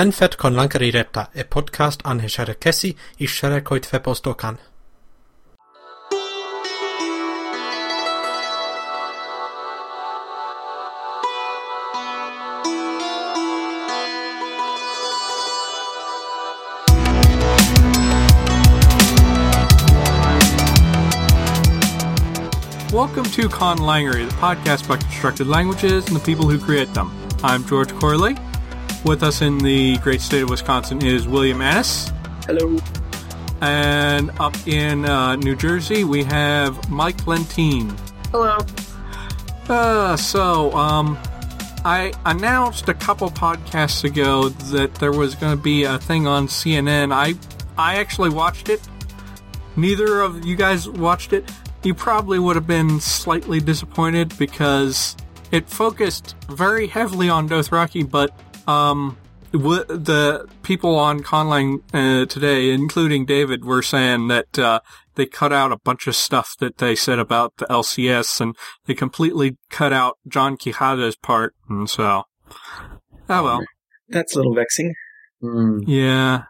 Podcast an i can. Welcome to Conlangery, the podcast about constructed languages and the people who create them. I'm George Corley. With us in the great state of Wisconsin is William Annis. Hello. And up in uh, New Jersey, we have Mike Lentine. Hello. Uh, so, um, I announced a couple podcasts ago that there was going to be a thing on CNN. I I actually watched it. Neither of you guys watched it. You probably would have been slightly disappointed because it focused very heavily on Dothraki, but um, w- the people on Conlang uh, today, including David, were saying that uh, they cut out a bunch of stuff that they said about the LCS, and they completely cut out John Quijada's part, and so. Oh well. That's a little vexing. Yeah.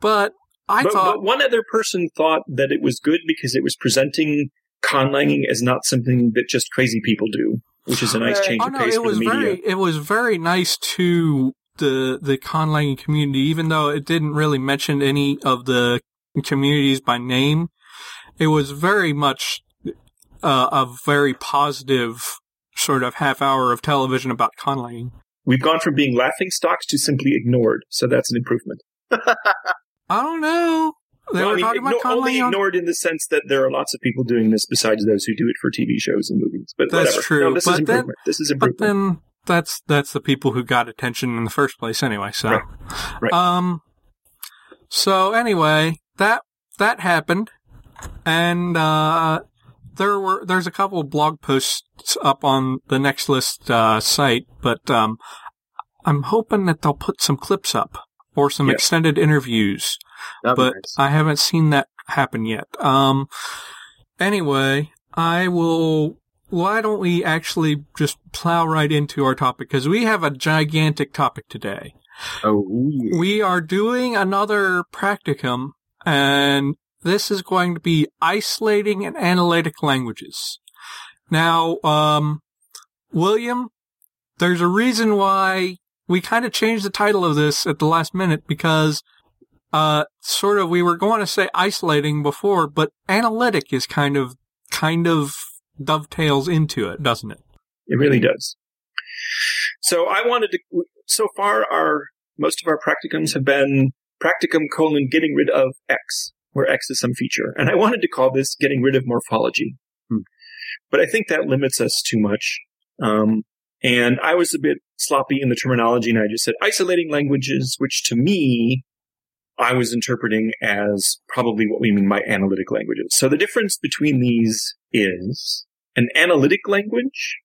But I but, thought but one other person thought that it was good because it was presenting conlanging as not something that just crazy people do, which is a nice change Oh of no, pace it for was the media. very it was very nice to the the conlanging community, even though it didn't really mention any of the communities by name. It was very much uh, a very positive sort of half hour of television about conlanging. We've gone from being laughing stocks to simply ignored, so that's an improvement. I don't know. They were I mean, talking about igno- only on- ignored in the sense that there are lots of people doing this besides those who do it for TV shows and movies. But That's whatever. true, No, this but is then- this is but then that's that's the people who got attention in the first place anyway. So, Right. Right. um, so anyway, that that happened, and uh, there were there's a couple of blog posts up on the next list uh, site, but um, I'm hoping that they'll put some clips up or some Yes. extended interviews That'd but. I haven't seen that happen yet. Um, anyway, I will. Why don't we actually just plow right into our topic? Because we have a gigantic topic today. oh, yeah. We are doing another practicum, and this is going to be isolating and analytic languages. Now, um, William, there's a reason why we kind of changed the title of this at the last minute because, uh, sort of we were going to say isolating before, but analytic is kind of, kind of dovetails into it, doesn't it? It really does. So I wanted to. So far, our most of our practicums have been practicum colon getting rid of X, where X is some feature, and I wanted to call this getting rid of morphology. Hmm. But I think that limits us too much. Um, and I was a bit sloppy in the terminology, and I just said isolating languages, which to me, I was interpreting as probably what we mean by analytic languages. So the difference between these is an analytic language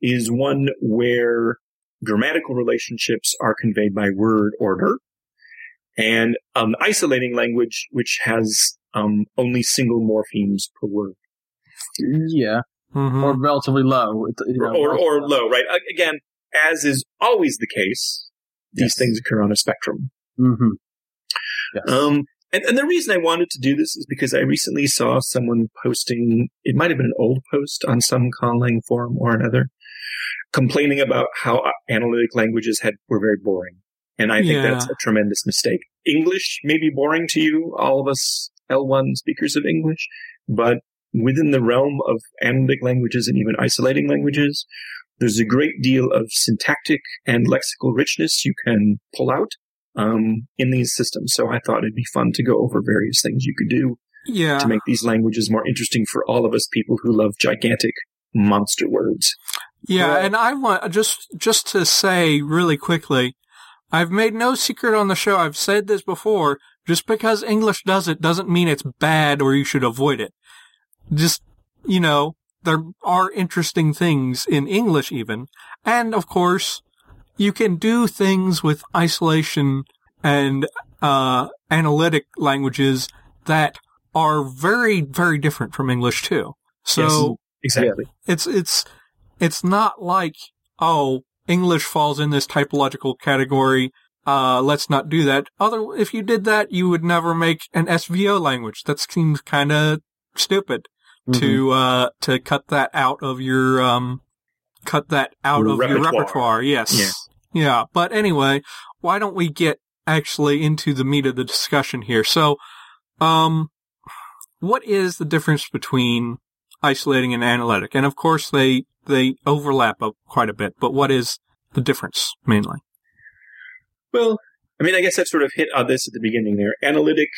is one where grammatical relationships are conveyed by word order, and an isolating language which has um, only single morphemes per word, yeah, Mm-hmm. or relatively low. You know, or or low. Right? Again, as is always the case, these Yes. things occur on a spectrum. Mhm. Yes. Um, and, and the reason I wanted to do this is because I recently saw someone posting, it might have been an old post on some Conlang forum or another, complaining about how uh, analytic languages had were very boring. And I think Yeah. that's a tremendous mistake. English may be boring to you, all of us L1 speakers of English, but within the realm of analytic languages and even isolating languages, there's a great deal of syntactic and lexical richness you can pull out um, in these systems. So I thought it'd be fun to go over various things you could do Yeah. to make these languages more interesting for all of us people who love gigantic monster words. Yeah, and I want just just to say really quickly, I've made no secret on the show. I've said this before. Just because English does it doesn't mean it's bad or you should avoid it. Just you know, there are interesting things in English even, and of course, you can do things with isolation and uh, analytic languages that are very very different from English too. So Exactly. it's it's it's not like oh English falls in this typological category uh, let's not do that. Other, if you did that, you would never make an SVO language. That seems kind of stupid Mhm. to, uh, to cut that out of your, um, cut that out Your of your repertoire. repertoire. Yes. Yeah. Yeah. But anyway, why don't we get actually into the meat of the discussion here? So, um, what is the difference between isolating and analytic? And of course, they, they overlap a, quite a bit, but what is the difference mainly? Well, I mean, I guess I've sort of hit on this at the beginning there. Analytic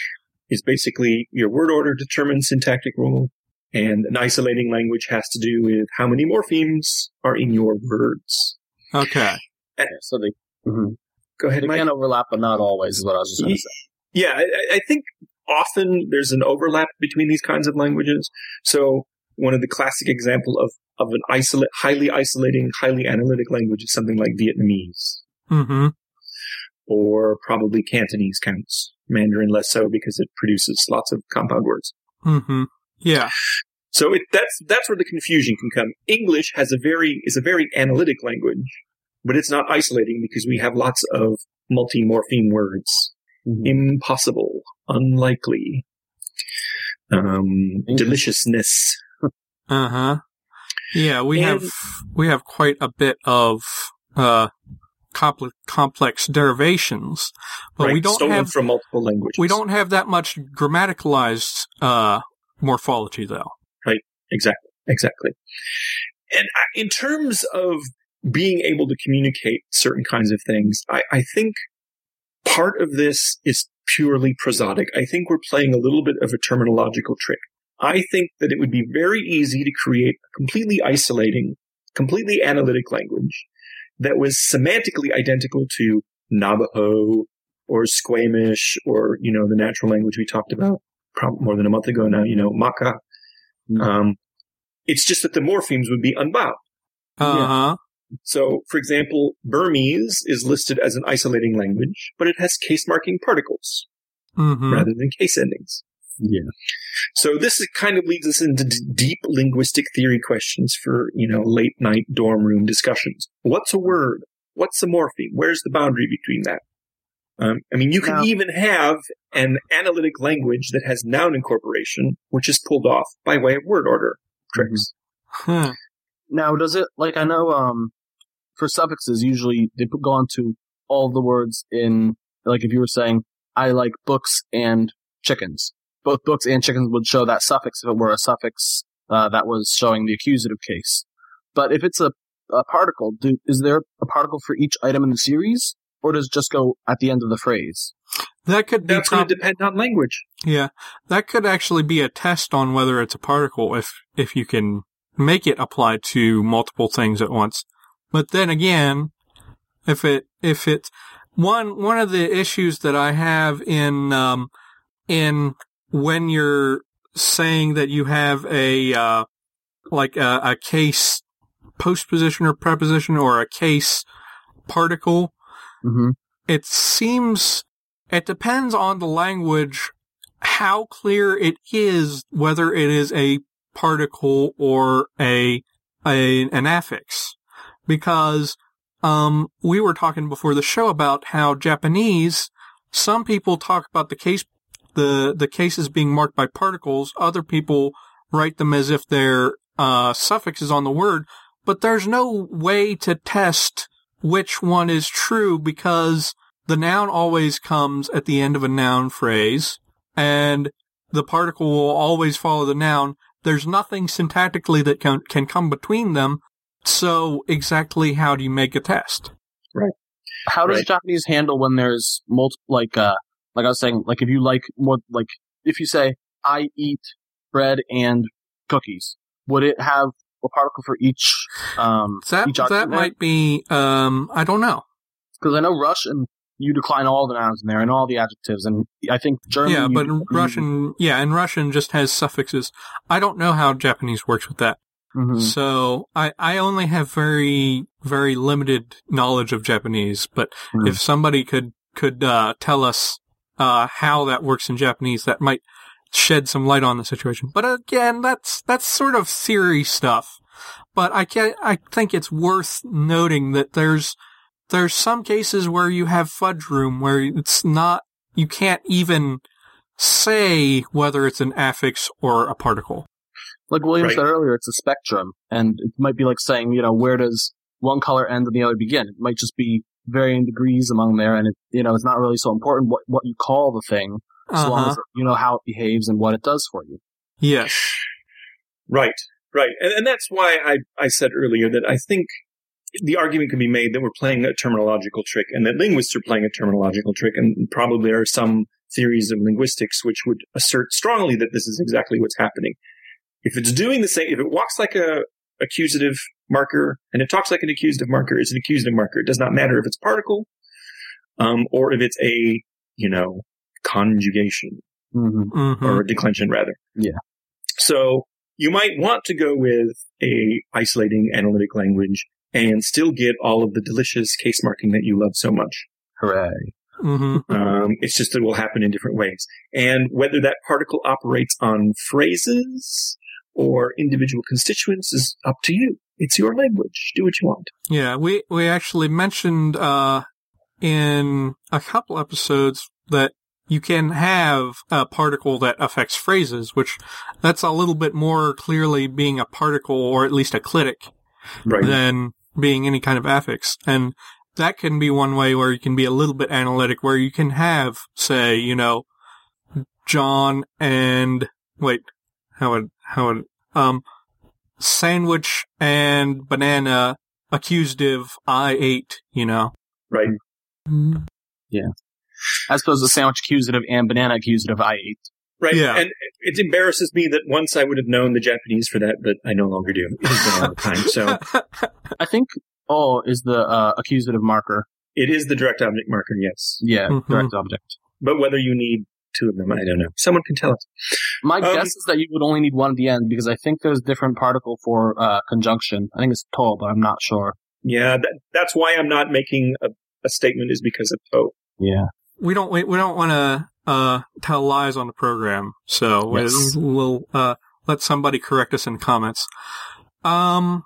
is basically your word order determines syntactic rule, and an isolating language has to do with how many morphemes are in your words. Okay. Yeah, so they, mhm. Go ahead, they Mike. can overlap, but not always, is what I was just going to say. Yeah, I, I- I think often there's an overlap between these kinds of languages. So one of the classic example of, of an isolate, highly isolating, highly analytic language is something like Vietnamese, Mm-hmm. or probably Cantonese counts. Mandarin less so because it produces lots of compound words. Mm-hmm. Yeah. So it, that's that's where the confusion can come. English has a very is a very analytic language, but it's not isolating because we have lots of multi-morpheme words. Mhm. Impossible, unlikely, um, deliciousness. Uh huh. Yeah, we And- have we have quite a bit of uh complex complex derivations, but right, we don't have from multiple languages. we don't have that much grammaticalized uh morphology though. Right. Exactly, exactly. And in terms of being able to communicate certain kinds of things, I, I think part of this is purely prosodic. I think we're playing a little bit of a terminological trick. I think that it would be very easy to create a completely isolating, completely analytic language that was semantically identical to Navajo or Squamish or, you know, the natural language we talked about more than a month ago now, you know, Makah. Mhm. Um, it's just that the morphemes would be unbound. Uh huh. So, for example, Burmese is listed as an isolating language, but it has case marking particles Mm-hmm. rather than case endings. Yeah. So this is, kind of leads us into d- deep linguistic theory questions for, you know, late night dorm room discussions. What's a word? What's a morpheme? Where's the boundary between that? Um, I mean, you can Now- even have an analytic language that has noun incorporation, which is pulled off by way of word order tricks. Huh. Now, does it like I know um for suffixes usually they put, go on to all the words in like if you were saying I like books and chickens, both books and chickens would show that suffix if it were a suffix uh, that was showing the accusative case. But if it's a, a particle, do, is there a particle for each item in the series, or does it just go at the end of the phrase? That could be That's going to depend on language. yeah. That could actually be a test on whether it's a particle if if you can make it apply to multiple things at once. But then again, if it if it one one of the issues that I have in um in when you're saying that you have a uh like a, a case postposition or preposition or a case particle Mm-hmm. it seems it depends on the language how clear it is whether it is a particle or a, a an affix because um we were talking before the show about how Japanese some people talk about the case the the cases being marked by particles other people write them as if they're uh suffixes on the word but there's no way to test which one is true because the noun always comes at the end of a noun phrase and the particle will always follow the noun. There's nothing syntactically that can, can come between them. So exactly how do you make a test? Right. How does Right. Japanese handle when there's multiple, like, uh, like I was saying, like if you like more, like if you say I eat bread and cookies, would it have a particle for each? Um, That, each that might be, um, I don't know. because I know Russian, you decline all the nouns in there and all the adjectives, and I think German. yeah, you- but in you- Russian, yeah, and Russian just has suffixes. I don't know how Japanese works with that. Mhm. So I, I only have very, very limited knowledge of Japanese, but Hmm. if somebody could, could, uh, tell us, uh, how that works in Japanese, that might shed some light on the situation. But again, that's, that's sort of theory stuff. But I can I think it's worth noting that there's, there's some cases where you have fudge room where it's not, you can't even say whether it's an affix or a particle. Like William Right. said earlier, it's a spectrum, and it might be like saying, you know, where does one color end and the other begin? It might just be varying degrees among there, and it, you know, it's not really so important what what you call the thing, as long Uh-huh. as you know how it behaves and what it does for you. Yes. Right, right. And, and that's why I, I said earlier that I think the argument can be made that we're playing a terminological trick and that linguists are playing a terminological trick. And probably there are some theories of linguistics which would assert strongly that this is exactly what's happening. If it's doing the same, if it walks like a accusative marker and it talks like an accusative marker, it's an accusative marker. It does not matter if it's particle, um, or if it's a, you know, conjugation Mm-hmm. Mhm. or a declension rather. Yeah. So you might want to go with a isolating analytic language and still get all of the delicious case marking that you love so much. Hooray! Mhm. Um, it's just that it will happen in different ways. And whether that particle operates on phrases or individual constituents is up to you. It's your language. Do what you want. Yeah, we, we actually mentioned, uh, in a couple episodes that you can have a particle that affects phrases, which that's a little bit more clearly being a particle or at least a clitic Right. than being any kind of affix. And that can be one way where you can be a little bit analytic, where you can have, say, you know, John and, wait, how would, how would, um, sandwich and banana accusative I ate, you know. right. hmm Yeah. As opposed to sandwich accusative and banana accusative, I ate. Right. Yeah. And it embarrasses me that once I would have known the Japanese for that, but I no longer do. It has been a long time. So I think all is the uh, accusative marker. it is the direct object marker, yes. Yeah, Mhm. direct object. But whether you need two of them, I don't know. Someone can tell us. My Um, guess is that you would only need one at the end because I think there's different particle for uh, conjunction. I think it's tall, but I'm not sure. Yeah, that, that's why I'm not making a, a statement is because of oh. Yeah. we don't, we, we don't want to, uh, tell lies on the program. So we- Yes. we'll, uh, let somebody correct us in comments. Um,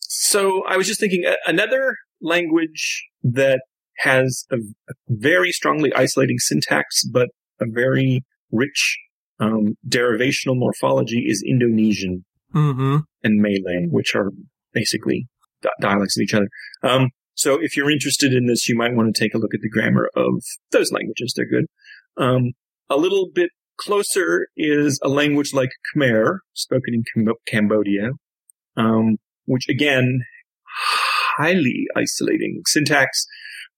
So I was just thinking a- another language that has a, a very strongly isolating syntax, but a very rich um, derivational morphology is Indonesian hmm and Malay, which are basically di- dialects of each other. Um, so if you're interested in this, you might want to take a look at the grammar of those languages. They're good. Um, a little bit closer is a language like Khmer, spoken in Cambo- Cambodia, um, which again, highly isolating syntax,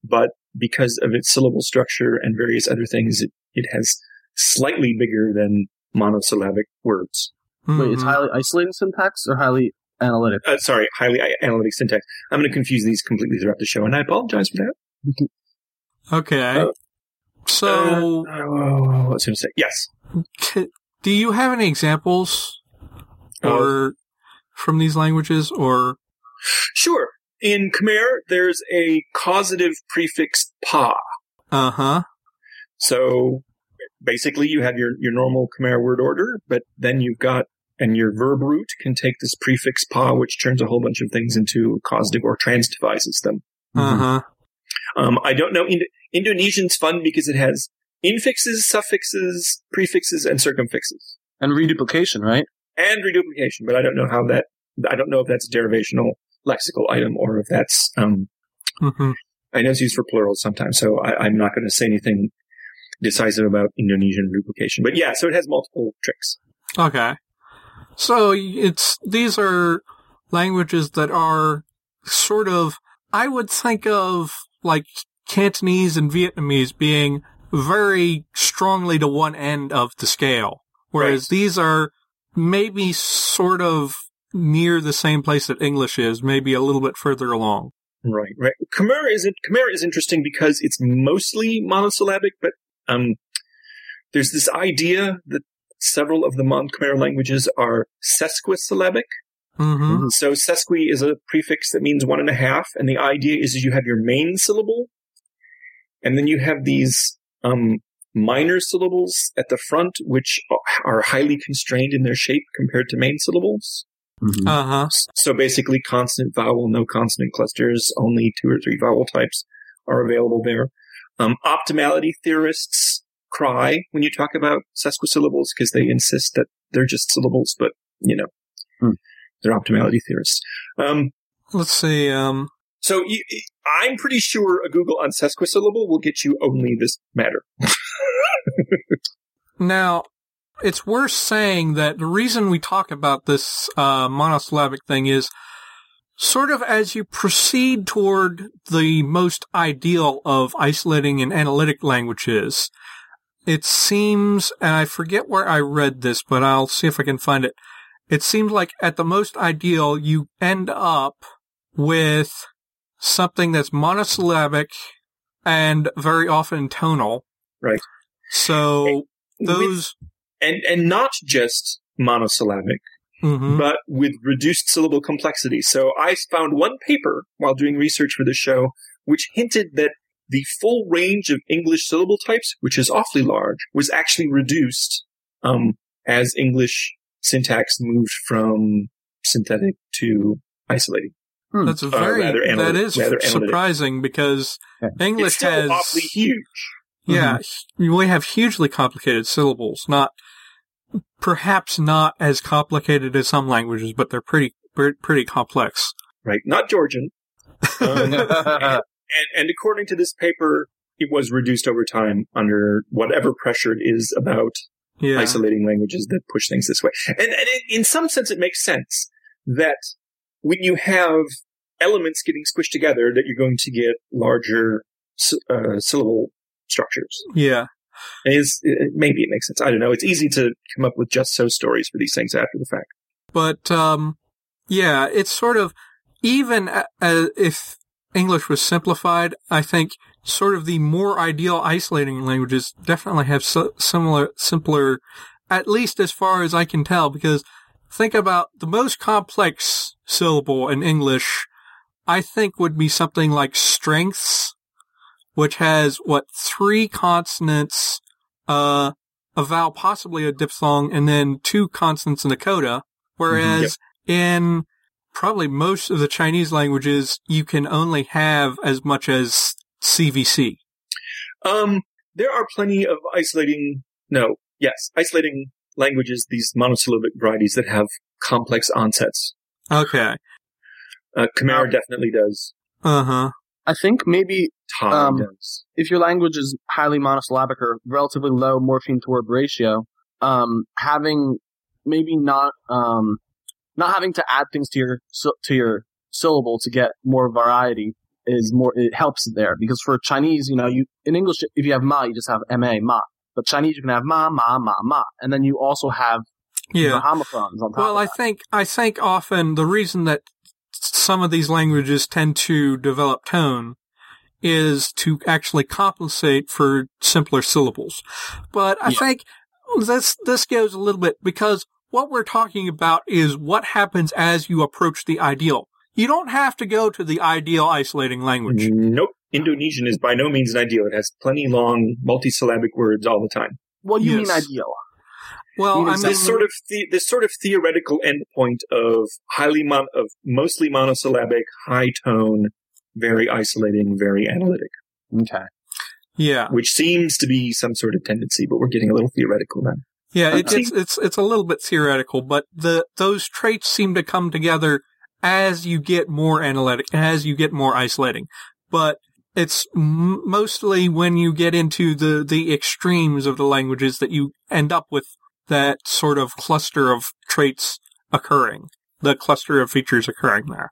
but because of its syllable structure and various other things, it, it has slightly bigger than monosyllabic words. Wait, it's highly isolating syntax or highly analytic? uh, sorry, highly i- analytic syntax. I'm going to confuse these completely throughout the show, and I apologize for that. Okay. Uh, so, Uh, what was going to say? Yes. c- do you have any examples Oh. or from these languages or Sure. In Khmer, there's a causative prefix pa. uh-huh So basically, you have your, your normal Khmer word order, but then you've got, and your verb root can take this prefix pa, which turns a whole bunch of things into causative or transdivises them. uh-huh Um, I don't know. Ind- Indonesian's fun because it has infixes, suffixes, prefixes, and circumfixes. And reduplication, right? and reduplication, but I don't know how that, I don't know if that's derivational lexical item or if that's, um, hmm I know it's used for plurals sometimes, so I, I'm not going to say anything decisive about Indonesian reduplication. But yeah, so it has multiple tricks. okay so it's these are languages that are sort of i would think of like cantonese and vietnamese being very strongly to one end of the scale whereas these are maybe sort of near the same place that english is maybe a little bit further along Right, right. Khmer is Khmer is interesting because it's mostly monosyllabic, but um, there's this idea that several of the Mon Khmer languages are sesquisyllabic. hmm So sesqui is a prefix that means one and a half, and the idea is you have your main syllable, and then you have these um, minor syllables at the front, which are highly constrained in their shape compared to main syllables. Mhm. Uh huh. So basically, consonant, vowel, no consonant clusters, only two or three vowel types are available there. Um, optimality theorists cry when you talk about sesquisyllables because they insist that they're just syllables, but you know, Hmm. they're optimality theorists. Um, Let's see. Um, so you, I'm pretty sure a Google on sesquisyllable will get you only this matter. Now, it's worth saying that the reason we talk about this uh, monosyllabic thing is sort of as you proceed toward the most ideal of isolating and analytic languages, it seems, and I forget where I read this, but I'll see if I can find it. It seems like at the most ideal, you end up with something that's monosyllabic and very often tonal. Right. So With- those and and not just monosyllabic, Mhm. but with reduced syllable complexity. So I found one paper while doing research for the show which hinted that the full range of English syllable types, which is awfully large, was actually reduced um, as English syntax moved from synthetic to isolating. That's very rather that analytic- is rather analytic. surprising because Yeah. English it's still has awfully huge. Yeah we have hugely complicated syllables. Not perhaps not as complicated as some languages, but they're pretty pretty complex. Right? Not Georgian. Um, and, and according to this paper, it was reduced over time under whatever pressure it is about Yeah, isolating languages that push things this way. And, and it, in some sense, it makes sense that when you have elements getting squished together, that you're going to get larger uh, syllable structures. yeah. Is it, maybe it makes sense. I don't know. It's easy to come up with just so stories for these things after the fact. But um, yeah, it's sort of even a- a- if English was simplified, I think sort of the more ideal isolating languages definitely have si- similar, simpler, at least as far as I can tell. Because think about the most complex syllable in English. I think would be something like strengths, which has what three consonants, uh, a vowel, possibly a diphthong, and then two consonants and a coda. Whereas in probably most of the Chinese languages, you can only have as much as CVC. Um, there are plenty of isolating, no, yes, isolating languages, these monosyllabic varieties that have complex onsets. Okay. Uh, Khmer Um, definitely does. Uh huh. I think maybe um, if your language is highly monosyllabic or relatively low morpheme to word ratio, um, having maybe not um, not having to add things to your to your syllable to get more variety is more it helps there because for Chinese, you know, you in English if you have ma, you just have ma ma, but Chinese you can have ma ma ma ma, and then you also have Yeah. the homophones on top. Well, of I that. think I think often the reason that some of these languages tend to develop tone is to actually compensate for simpler syllables. But I Yeah. think this this goes a little bit because what we're talking about is what happens as you approach the ideal. You don't have to go to the ideal isolating language. Nope. Indonesian is by no means an ideal. It has plenty long multisyllabic words all the time. what do you yes. mean ideal? Well, I mean, This sort of the, this sort of theoretical endpoint of highly mon- of mostly monosyllabic, high tone, very isolating, very analytic, Okay. yeah, which seems to be some sort of tendency, but we're getting a little theoretical now. yeah. It, Uh, it's it's it's a little bit theoretical, but the those traits seem to come together as you get more analytic, as you get more isolating. But it's mostly when you get into the the extremes of the languages that you end up with that sort of cluster of traits occurring, the cluster of features occurring there.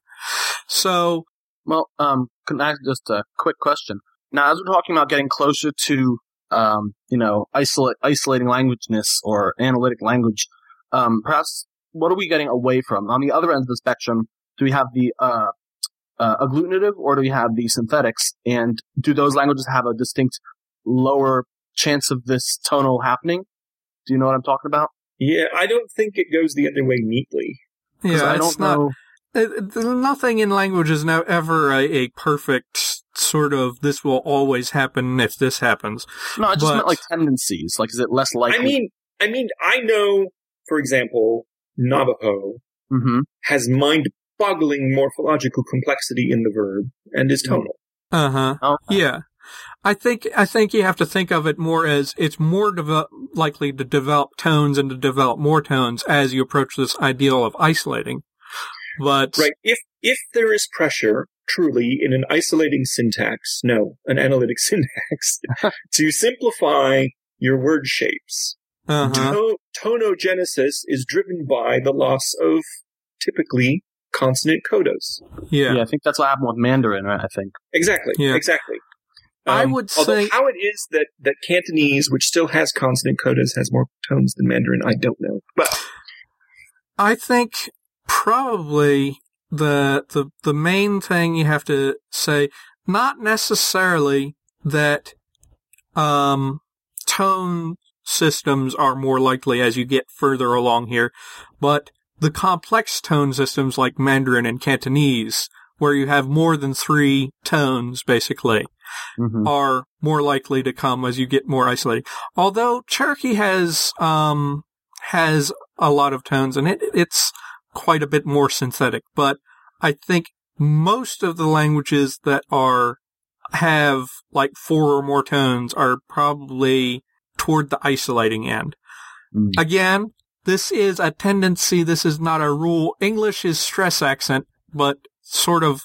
So Well, um, can I just a quick question? Now, as we're talking about getting closer to, um, you know, isolate, isolating languageness or analytic language, um, perhaps what are we getting away from? On the other end of the spectrum, do we have the, uh, uh, agglutinative or do we have the synthetics? And do those languages have a distinct lower chance of this tonal happening? Do you know what I'm talking about? Yeah, I don't think it goes the other way neatly. yeah, I it's don't not. know. it- it- nothing in language is now ever a, a perfect sort of this will always happen if this happens. No, I just but- meant like tendencies. Like, is it less likely? I mean, I mean, I know, for example, Navajo Mm-hmm. has mind-boggling morphological complexity in the verb and is tonal. Uh huh. Oh, Yeah. I think I think you have to think of it more as it's more devel- likely to develop tones and to develop more tones as you approach this ideal of isolating. But Right. If if there is pressure truly in an isolating syntax, no, an analytic syntax, to simplify your word shapes, uh-huh. to- tonogenesis is driven by the loss of typically consonant codas. yeah. yeah. I think that's what happened with Mandarin, right? I think. Exactly. Yeah. Exactly. I Um, would although say- how it is that, that Cantonese, which still has consonant codas, has more tones than Mandarin, I don't know. But I think probably the the the main thing you have to say, not necessarily that um, tone systems are more likely as you get further along here, but the complex tone systems like Mandarin and Cantonese, where you have more than three tones, basically, Mm-hmm. are more likely to come as you get more isolated. Although Cherokee has um has a lot of tones and it it's quite a bit more synthetic, but I think most of the languages that are have like four or more tones are probably toward the isolating end. Mm. Again, this is a tendency, this is not a rule. English is stress accent, but sort of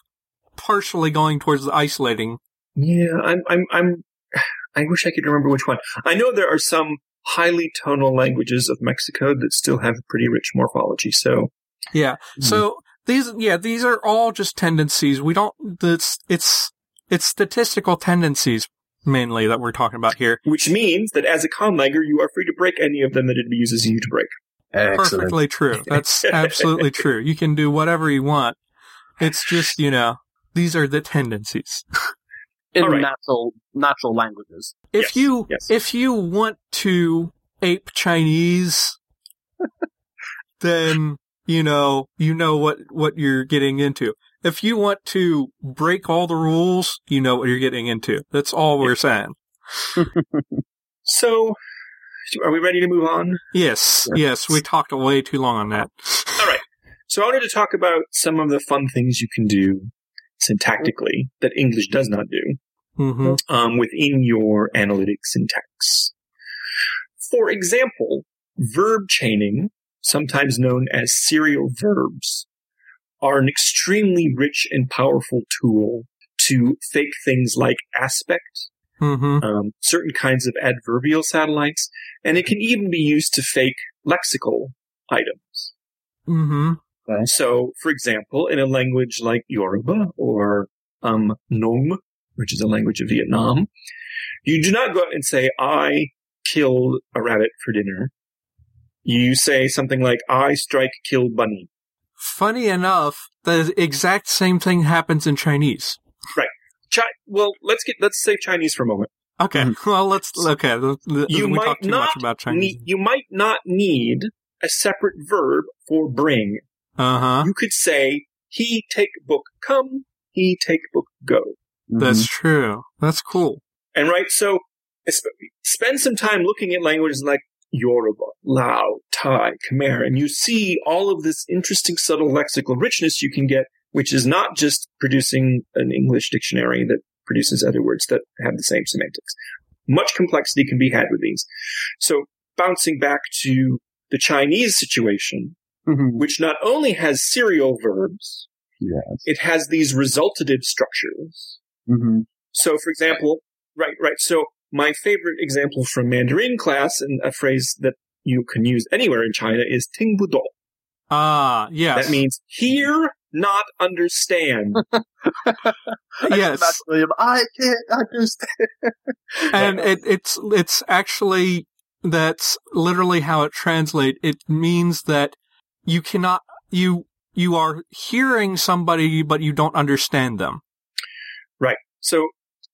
partially going towards the isolating yeah, I'm, I'm, I'm, I wish I could remember which one. I know there are some highly tonal languages of Mexico that still have a pretty rich morphology. So, Yeah. Mhm. So these, yeah, these are all just tendencies. We don't, it's, it's, it's statistical tendencies mainly that we're talking about here. which means that as a conlanger, you are free to break any of them that it abuses you to break. Perfectly true. That's absolutely true. You can do whatever you want. It's just, you know, these are the tendencies. In All right. natural natural languages. If Yes, you, yes. if you want to ape Chinese, then, you know, you know what, what you're getting into. If you want to break all the rules, you know what you're getting into. That's all we're saying. So, are we ready to move on? Yes, yes, we talked way too long on that. All right. So I wanted to talk about some of the fun things you can do syntactically that English does not do hmm um, within your analytic syntax. For example, verb chaining, sometimes known as serial verbs, are an extremely rich and powerful tool to fake things like aspect, hmm um, certain kinds of adverbial satellites, and it can even be used to fake lexical items. Hmm So, for example, in a language like Yoruba or um, Nong, which is a language of Vietnam, you do not go out and say, I killed a rabbit for dinner. You say something like, I strike kill bunny. Funny enough, the exact same thing happens in Chinese. Chi- well, let's get, let's say Chinese for a moment. Okay, well, let's, okay, l- l- You might not much about Chinese. Ne- you might not need a separate verb for bring. Uh huh. You could say, he take book come, he take book go. That's true. That's cool. And right, so spend some time looking at languages like Yoruba, Lao, Thai, Khmer, and you see all of this interesting, subtle lexical richness you can get, which is not just producing an English dictionary that produces other words that have the same semantics. Much complexity can be had with these. So bouncing back to the Chinese situation, mm-hmm. which not only has serial verbs, yes. it has these resultative structures. Mm-hmm. So, for example, right. right. So, my favorite example from Mandarin class, and a phrase that you can use anywhere in China, is "ting bu do." Ah, uh, yes. That means hear, not understand. yes, William. I can't understand. and it, it's it's actually that's literally how it translates. It means that you cannot you you are hearing somebody, but you don't understand them. Right. So,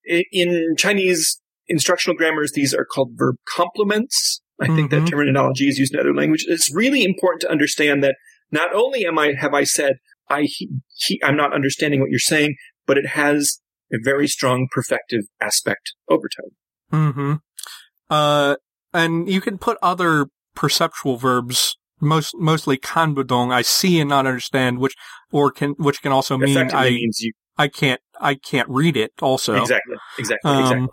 in Chinese instructional grammars, these are called verb complements. I think that Mhm. terminology is used in other languages. It's really important to understand that not only am I have I said I he, I'm not understanding what you're saying, but it has a very strong perfective aspect overtone. hmm Uh, and you can put other perceptual verbs most mostly kanbudong. I see and not understand, which or can which can also mean I you I can't I can't read it. Also, exactly, exactly, Um, exactly.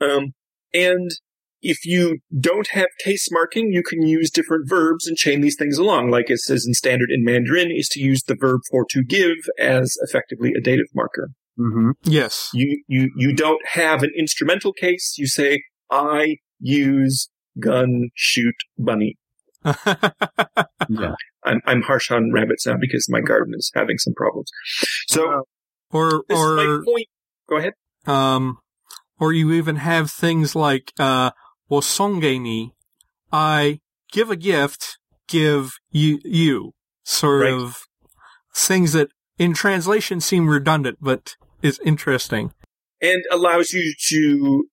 Um, and if you don't have case marking, you can use different verbs and chain these things along. Like it says in standard in Mandarin, is to use the verb for to give as effectively a dative marker. Mm-hmm. Yes. You you you don't have an instrumental case. You say I use gun shoot bunny. Yeah. I'm I'm harsh on rabbits now because my garden is having some problems. So or this is my or point. Go ahead. um, or you even have things like uh, well, songeni, I give a gift, give you you sort Right. of things that in translation seem redundant, but is interesting. and allows you to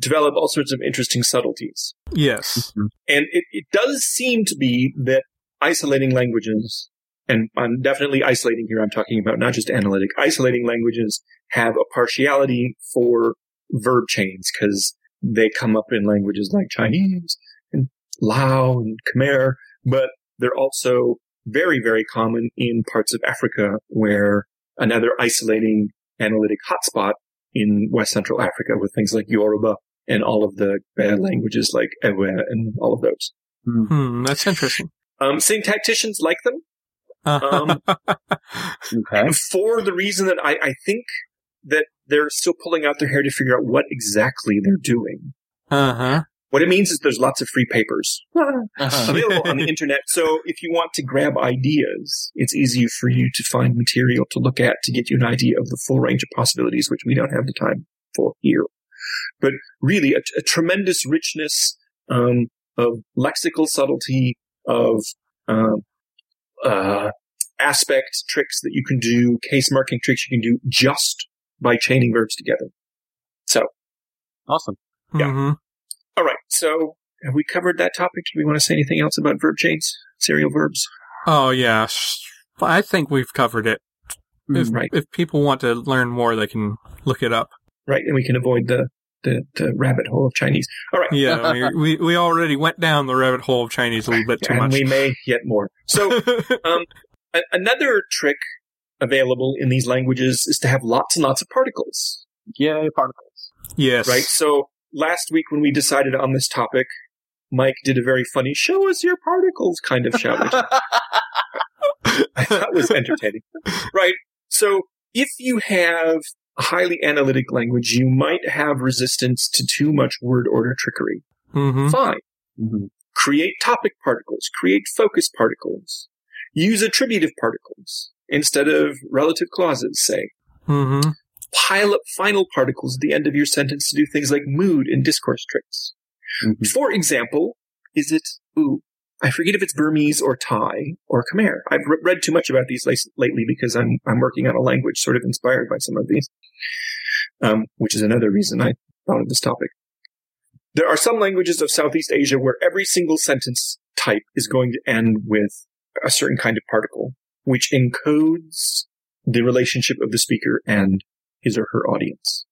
develop all sorts of interesting subtleties. Yes. Mm-hmm. And it, it does seem to be that isolating languages, and I'm definitely isolating here, I'm talking about not just analytic, isolating languages have a partiality for verb chains because they come up in languages like Chinese and Lao and Khmer, but they're also very, very common in parts of Africa where another isolating analytic hotspot in West Central Africa with things like Yoruba and all of the Gbe languages like Ewe and all of those. Hmm, that's interesting. Um, syntacticians like them Um, Okay. for the reason that I, I think that they're still pulling out their hair to figure out what exactly they're doing. uh huh. What it means is there's lots of free papers Uh-huh. available on the internet. So if you want to grab ideas, it's easier for you to find material to look at to get you an idea of the full range of possibilities, which we don't have the time for here. But really, a, a tremendous richness um, of lexical subtlety, of um, uh, aspect tricks that you can do, case marking tricks you can do just by chaining verbs together. So, Awesome. Yeah. Mhm. all right. So, have we covered that topic? Do we want to say anything else about verb chains, serial verbs? Oh yeah. I think we've covered it. If, Right. if people want to learn more, they can look it up. Right? And we can avoid the, the, the rabbit hole of Chinese. All right. Yeah, we, we we already went down the rabbit hole of Chinese a little bit too and much. we may yet more. So um, a- another trick available in these languages is to have lots and lots of particles, Yay, particles. yes. right? So last week when we decided on this topic, Mike did a very funny "show us your particles" kind of shout, I thought was entertaining, right? So if you have a highly analytic language, you might have resistance to too much word order trickery. hmm Fine. Mm-hmm. create topic particles, create focus particles, use attributive particles instead of relative clauses, say. hmm Pile up final particles at the end of your sentence to do things like mood and discourse tricks. Mm-hmm. For example, is it, ooh, I forget if it's Burmese or Thai or Khmer. I've re- read too much about these la- lately because I'm, I'm working on a language sort of inspired by some of these. Um, which is another reason I thought of this topic. There are some languages of Southeast Asia where every single sentence type is going to end with a certain kind of particle, which encodes the relationship of the speaker and his or her audience.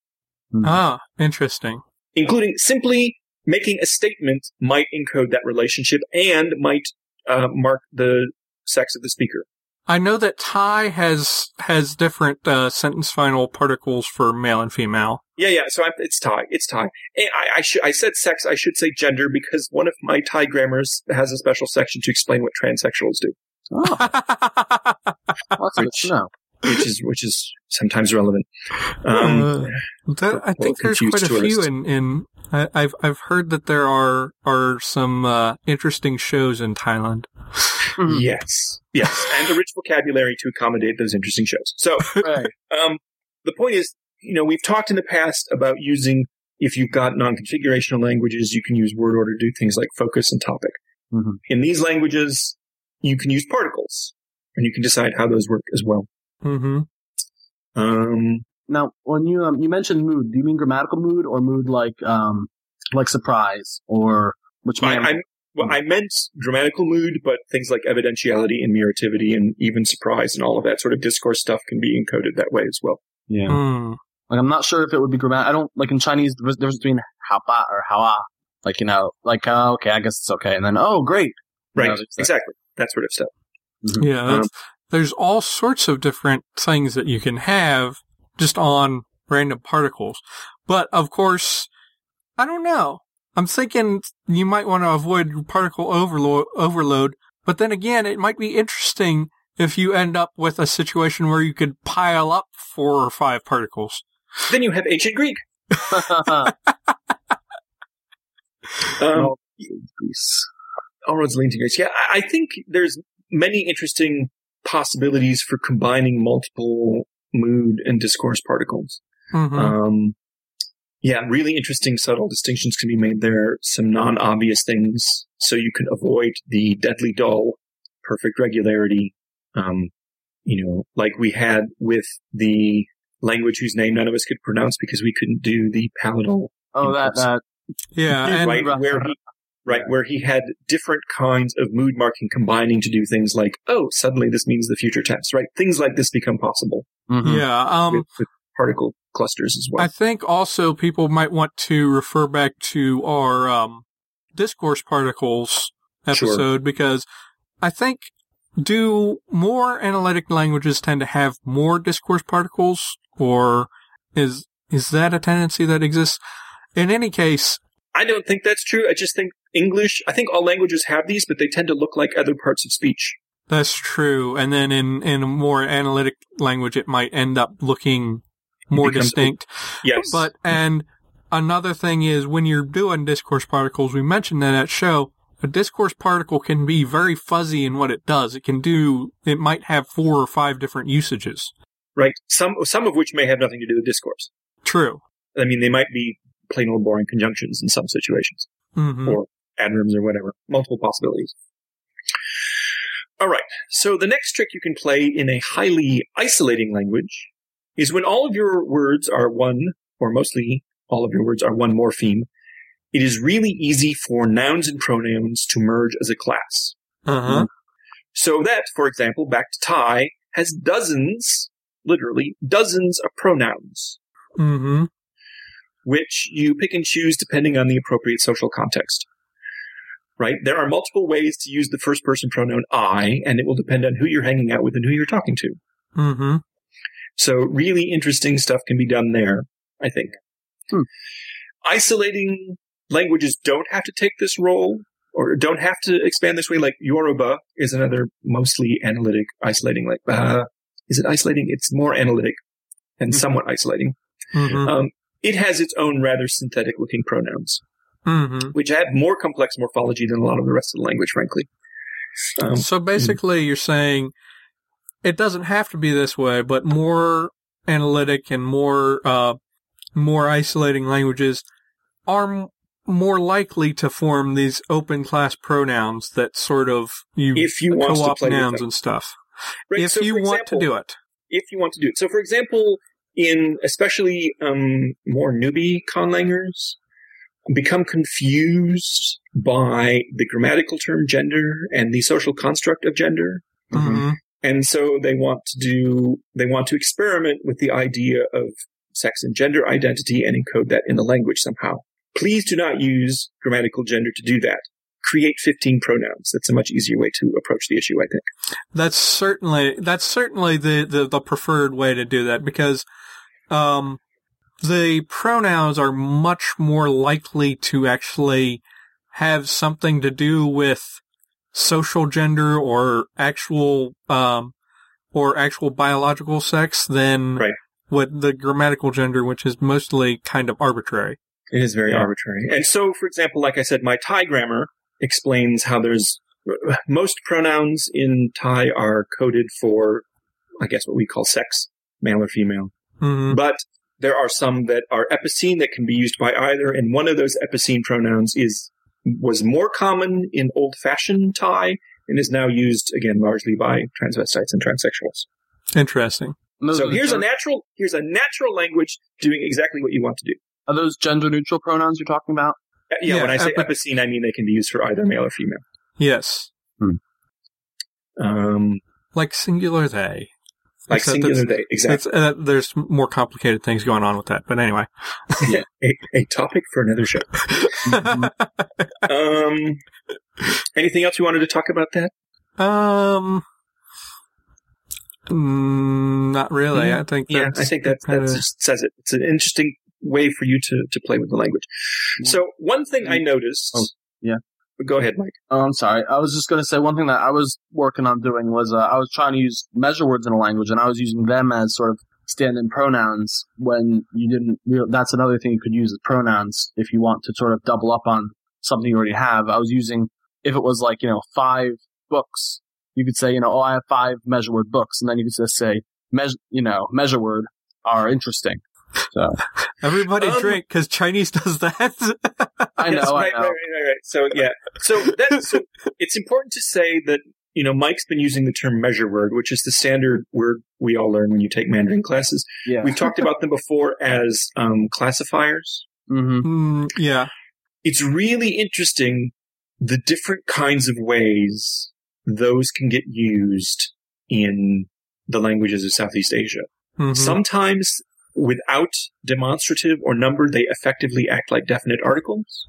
Ah, interesting. Including simply making a statement might encode that relationship and might uh, mark the sex of the speaker. I know that Thai has has different uh, sentence final particles for male and female. Yeah, yeah. So I, it's Thai. It's Thai. And I, I, should, I said sex. I should say gender because one of my Thai grammars has a special section to explain what transsexuals do, Oh, well, that's good Which- to know. Which is which is sometimes relevant. Um, Uh, That, I think there's confused quite a few tourists. in, in I, I've I've heard that there are are some uh, interesting shows in Thailand. Mhm. yes, yes, and a rich vocabulary to accommodate those interesting shows. So, Right. um, the point is, you know, we've talked in the past about using if you've got non-configurational languages, you can use word order to do things like focus and topic. Mhm. In these languages, you can use particles, and you can decide how those work as well. Hmm Um, Now, when you um, you mentioned mood, do you mean grammatical mood or mood like um like surprise or which I. I'm, well, I meant grammatical mood, but things like evidentiality and mirativity and even surprise and all of that sort of discourse stuff can be encoded that way as well. yeah. Mm. Like I'm not sure if it would be grammatical. I don't like in Chinese the difference between hapa or hawa. Like you know, like uh, okay, I guess it's okay, and then oh great, Right. That's exact- Exactly. That sort of stuff. Yeah, Um, that's- there's all sorts of different things that you can have just on random particles. But of course, I don't know. I'm thinking you might want to avoid particle overload, overload, but then again, it might be interesting if you end up with a situation where you could pile up four or five particles. Then you have ancient Greek. Um, Well, Greece. all roads lead to Greece. Yeah, I I think there's many interesting possibilities for combining multiple mood and discourse particles. Mhm. Um, yeah, really interesting subtle distinctions can be made there. Some non-obvious things, so you can avoid the deadly dull, perfect regularity. Um, you know, like we had with the language whose name none of us could pronounce because we couldn't do the palatal Oh, that that yeah, and right where he right where he had different kinds of mood marking combining to do things like oh suddenly this means the future tense right things like this become possible mhm. yeah, um, with, with particle clusters as well I think also people might want to refer back to our um, discourse particles Sure. episode because I think do more analytic languages tend to have more discourse particles or is is that a tendency that exists? In any case, I don't think that's true I just think English I think all languages have these but they tend to look like other parts of speech that's true. And then in, in a more analytic language, it might end up looking more becomes- distinct. yes But and another thing is when you're doing discourse particles, we mentioned that at show, a discourse particle can be very fuzzy in what it does. It can do it might have four or five different usages. right some some of which may have nothing to do with discourse True. I mean they might be plain old boring conjunctions in some situations hmm or adverbs or whatever. Multiple possibilities. All right. So the next trick you can play in a highly isolating language is when all of your words are one, or mostly all of your words are one morpheme, it is really easy for nouns and pronouns to merge as a class. Uh-huh. So that, for example, back to Thai, has dozens, literally, dozens of pronouns, Mm-hmm. which you pick and choose depending on the appropriate social context. Right? There are multiple ways to use the first person pronoun I, and it will depend on who you're hanging out with and who you're talking to. hmm So really interesting stuff can be done there, I think. Hmm. Isolating languages don't have to take this role or don't have to expand this way. Like Yoruba is another mostly analytic, isolating, like, uh, is it isolating? It's more analytic and somewhat isolating. hmm Um, it has its own rather synthetic looking pronouns, hmm which have more complex morphology than a lot of the rest of the language, frankly. Um, so basically, you're saying it doesn't have to be this way, but more analytic and more uh, more isolating languages are m- more likely to form these open class pronouns that sort of you if you want to co-op play nouns and stuff. Right, if so you want example- to do it. if you want to do it. So, for example, in especially um, more newbie conlangers, become confused by the grammatical term gender and the social construct of gender. Mhm. And so they want to do, they want to experiment with the idea of sex and gender identity and encode that in the language somehow. Please do not use grammatical gender to do that. Create 15 pronouns. That's a much easier way to approach the issue, I think. That's certainly that's certainly the, the, the preferred way to do that because um, the pronouns are much more likely to actually have something to do with social gender or actual um, or actual biological sex than Right. what the grammatical gender, which is mostly kind of arbitrary. It is very Yeah. arbitrary. And so, for example, like I said, my Thai grammar explains how there's most pronouns in Thai are coded for, I guess, what we call sex, male or female. hmm But there are some that are epicene that can be used by either, and one of those epicene pronouns is was more common in old-fashioned Thai and is now used again largely by transvestites and transsexuals. Interesting. And So are the here's a natural here's a natural language doing exactly what you want to do. Are those gender neutral pronouns you're talking about? Uh, Yeah, Yeah, when I say epi- epicene, I mean they can be used for either male or female. Yes, Um, like singular they. Like Except singular it's- they, exactly. It's, uh, there's more complicated things going on with that, but anyway. a, a topic for another show. Um, Anything else you wanted to talk about that? Um, mm, not really. I think Yeah, I think that that just says it. It's an interesting way for you to to play with the language. So one thing I noticed. Oh, yeah. Go ahead, Mike. Oh, I'm sorry. I was just going to say one thing that I was working on doing was uh, I was trying to use measure words in a language, and I was using them as sort of stand-in pronouns when you didn't. You know, that's another thing you could use as pronouns if you want to sort of double up on something you already have. I was using if it was like you know five books, you could say you know oh I have five measure word books, and then you could just say measure you know measure word are interesting. So Everybody Um, drink because Chinese does that. I know, Yes, right, I know. right, right, right, right. So yeah, so that so it's important to say that you know Mike's been using the term measure word, which is the standard word we all learn when you take Mandarin classes. Yeah. We've talked about them before as um, classifiers. hmm Mm, yeah. It's really interesting the different kinds of ways those can get used in the languages of Southeast Asia. Mhm. Sometimes without demonstrative or number, they effectively act like definite articles.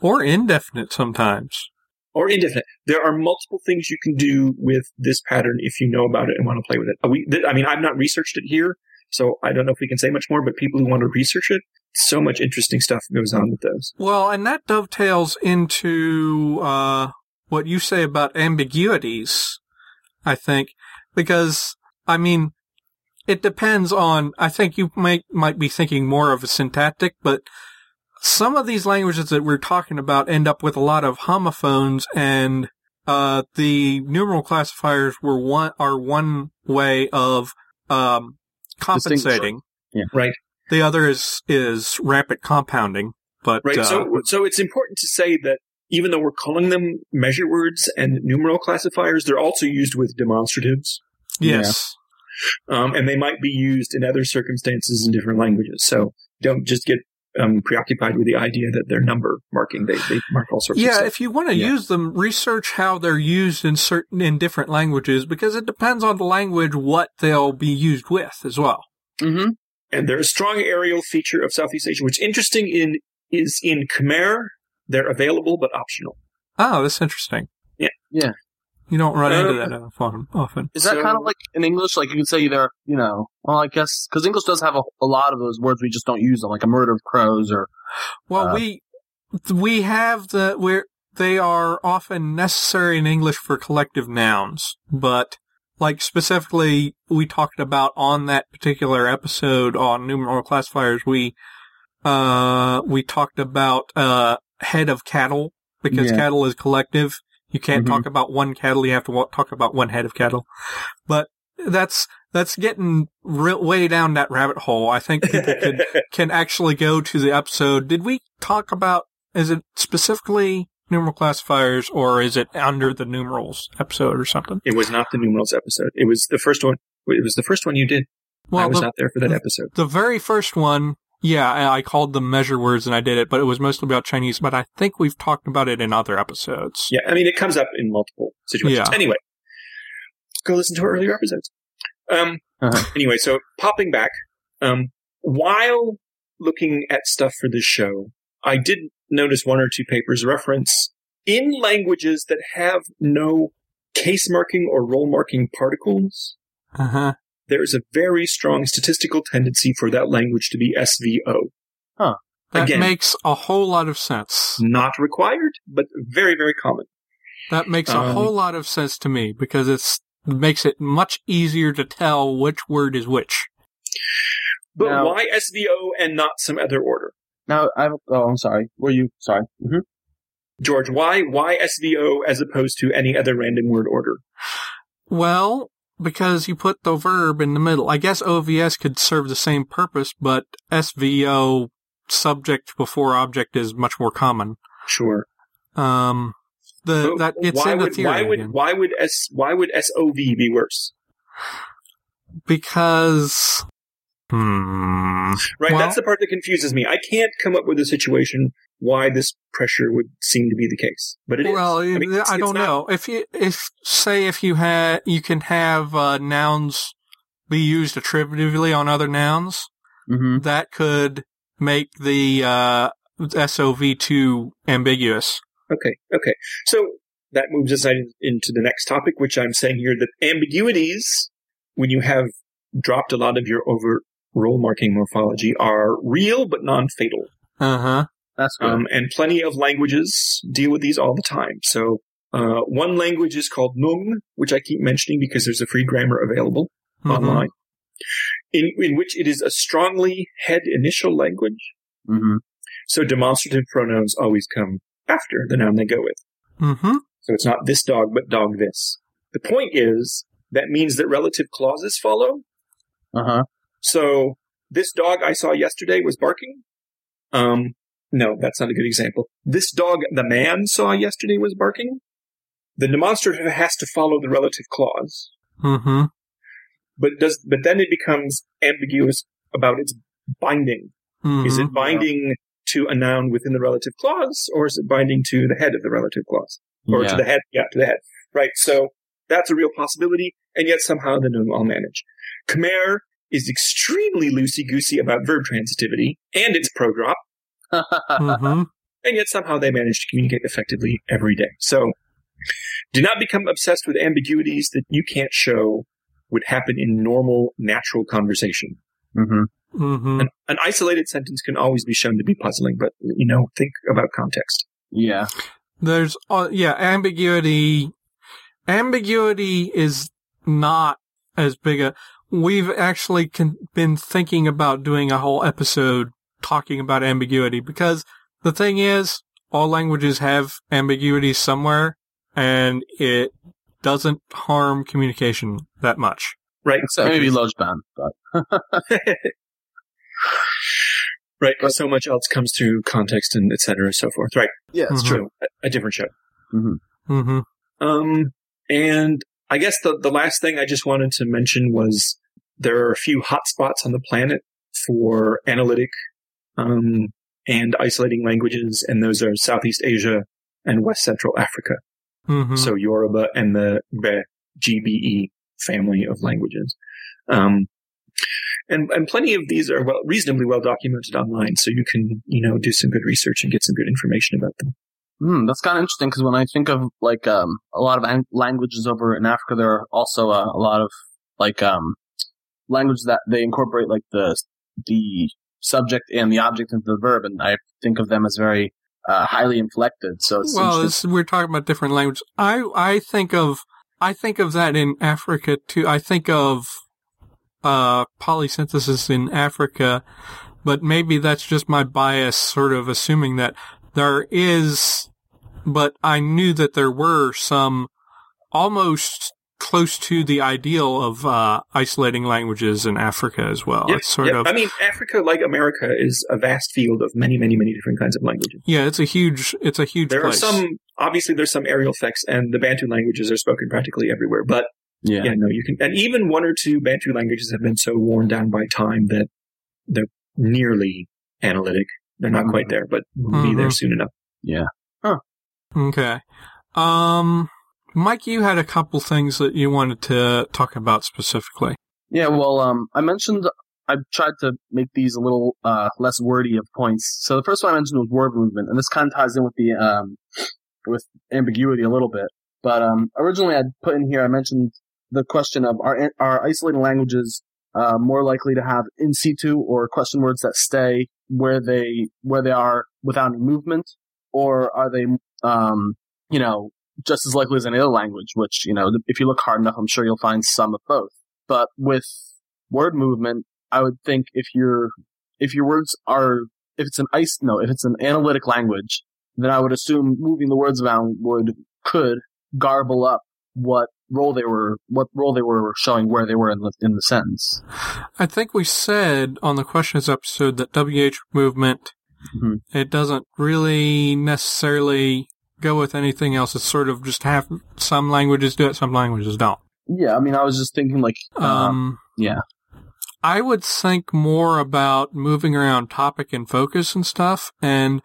or indefinite sometimes. or indefinite. There are multiple things you can do with this pattern if you know about it and want to play with it. We, I mean, I've not researched it here, so I don't know if we can say much more. But people who want to research it, so much interesting stuff goes on with those. Well, and that dovetails into uh, what you say about ambiguities, I think, because I mean, it depends on. I think you might might be thinking more of a syntactic, but some of these languages that we're talking about end up with a lot of homophones, and uh, the numeral classifiers were one are one way of um, compensating. Right, The other is is rapid compounding, but right. uh, so, so it's important to say that even though we're calling them measure words and numeral classifiers, they're also used with demonstratives, yes. Um, and they might be used in other circumstances in different languages. So don't just get um, preoccupied with the idea that they're number marking. They they mark all sorts of Yeah, stuff. if you want to Yeah. use them, research how they're used in certain in different languages because it depends on the language what they'll be used with as well. hmm and they're a strong areal feature of Southeast Asia. What's interesting in is in Khmer, they're available but optional. Oh, that's interesting. Yeah. Yeah. You don't run into Uh, that often. often. Is that So- kind of like in English? Like you could say either, you know, well, I guess because English does have a, a lot of those words we just don't use them, like a murder of crows or Well, uh, we we have the where they are often necessary in English for collective nouns, but like specifically we talked about on that particular episode on numeral classifiers, we uh we talked about uh head of cattle because Yeah. cattle is collective. You can't Mhm. talk about one cattle; you have to talk about one head of cattle. But that's that's getting real way down that rabbit hole. I think people could can actually go to the episode. Did we talk about, is it specifically numeral classifiers or is it under the numerals episode or something? it was not the numerals episode. It was the first one. It was the first one you did. I was the, not there for that episode. the very first one, yeah, I, I called them measure words and I did it, but it was mostly about Chinese, but I think we've talked about it in other episodes. Yeah, I mean it comes up in multiple situations. Yeah. Anyway, go listen to our earlier episodes. Um. Uh-huh. Anyway, so popping back, um, while looking at stuff for this show, I did notice one or two papers reference in languages that have no case marking or roll marking particles. Uh huh. There is a very strong statistical tendency for that language to be SVO. Huh. That Again. makes a whole lot of sense. Not required, but very, very common. That makes a Um, whole lot of sense to me because it's makes it much easier to tell which word is which. But Now- why SVO and not some other order? now I. have Oh, I'm sorry. Were you sorry? hmm George, why why SVO as opposed to any other random word order? Well, because you put the verb in the middle. I guess OVS could serve the same purpose, but SVO subject before object is much more common. Sure. Um, the that it's why in the would, theory why would again. why would S why would SOV be worse? because hmm. Right, Well- that's the part that confuses me. I can't come up with a situation why this pressure would seem to be the case, but it is. well, I, mean, I don't know if you if say if you had you can have uh, nouns be used attributively on other nouns. hmm that could make the uh, SOV too ambiguous. Okay, okay. So that moves us into the next topic, which I'm saying here that ambiguities, when you have dropped a lot of your overall marking morphology, are real but non-fatal. Uh huh. That's good. Um, and plenty of languages deal with these all the time. So uh, one language is called Nung, which I keep mentioning because there's a free grammar available Mm-hmm. online, in, in which it is a strongly head initial language. hmm So demonstrative pronouns always come after the noun they go with. Mm-hmm. So it's not this dog, but dog this. The point is that means that relative clauses follow. Uh huh. So this dog I saw yesterday was barking. Um, no, that's not a good example. This dog the man saw yesterday was barking. The demonstrative has to follow the relative clause, Mm-hmm. but does but then it becomes ambiguous about its binding. Mm-hmm. Is it binding to a noun within the relative clause, or is it binding to the head of the relative clause, or Yeah. to the head? Yeah, to the head. Right. So that's a real possibility, and yet somehow the Nung all manage. Khmer is extremely loosey goosey about verb transitivity and its pro drop, Mm-hmm. and yet somehow they manage to communicate effectively every day. So do not become obsessed with ambiguities that you can't show would happen in normal, natural conversation. hmm Mm-hmm. An, an isolated sentence can always be shown to be puzzling, but you know, think about context. Yeah. There's, uh, yeah, ambiguity. Ambiguity is not as big a. We've actually con- been thinking about doing a whole episode talking about ambiguity because the thing is, all languages have ambiguity somewhere, and it doesn't harm communication that much. Right. Except maybe Because- Lojban, but right. 'cause so much else comes through context and et cetera and so forth. Right. yeah, it's It's true. A, a different show. Mm-hmm. Um, and I guess the, the last thing I just wanted to mention was there are a few hotspots on the planet for analytic, um, and isolating languages, and those are Southeast Asia and West Central Africa. Mm-hmm. So Yoruba and the Be, GBE family of languages. Um, and, and plenty of these are well, reasonably well documented online, so you can, you know, do some good research and get some good information about them. Hmm, that's kind of interesting because when I think of like um, a lot of an- languages over in Africa, there are also uh, a lot of like um, languages that they incorporate like the the subject and the object into the verb, and I think of them as very uh, highly inflected. So it's well, we're talking about different languages. I I think of I think of that in Africa too. I think of uh polysynthesis in Africa, but maybe that's just my bias, sort of assuming that there is. But I knew that there were some almost close to the ideal of uh, isolating languages in Africa as well. Yep, It's sort yep. of I mean, Africa, like America, is a vast field of many, many, many different kinds of languages. yeah, it's a huge it's a huge There place. are some, obviously, there's some areal effects, and the Bantu languages are spoken practically everywhere. But yeah. yeah, no, you can, and even one or two Bantu languages have been so worn down by time that they're nearly analytic. They're not quite there, but will be there Mhm. soon enough. yeah. Okay. Um, Mike, you had a couple things that you wanted to talk about specifically. Yeah, well, um, I mentioned I tried to make these a little uh, less wordy of points. So the first one I mentioned was word movement, and this kind of ties in with the um, with ambiguity a little bit. But um, originally, I'd put in here I mentioned the question of are are isolating languages uh, more likely to have in situ or question words that stay where they where they are without any movement, or are they um, you know just as likely as any other language? Which you know, if you look hard enough, I'm sure you'll find some of both. But with word movement, I would think if your if your words are if it's an ice no if it's an analytic language, then I would assume moving the words around would could garble up what role they were what role they were showing where they were in the in the sentence. I think we said on the questions episode that WH movement, Mhm. it doesn't really necessarily go with anything else. It's sort of just have some languages do it, some languages don't. Yeah, I mean, I was just thinking like, um, Um, yeah, I would think more about moving around topic and focus and stuff. And,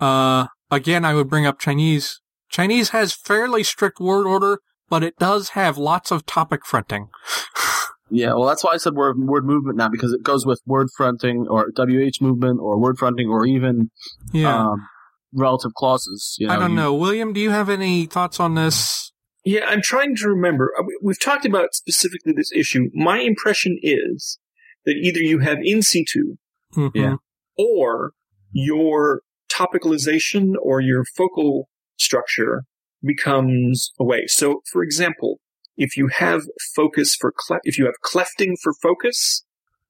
uh, again, I would bring up Chinese. Chinese has fairly strict word order, but it does have lots of topic fronting. yeah. Well, that's why I said word word movement now because it goes with word fronting or WH movement or word fronting or even Yeah. um, relative clauses. You know, I don't you- know. William, do you have any thoughts on this? Yeah, I'm trying to remember. Uh, we- We've talked about specifically this issue. My impression is that either you have in situ Mhm. Yeah. or your topicalization or your focal structure becomes away. So, for example, if you have focus for cle- if you have clefting for focus,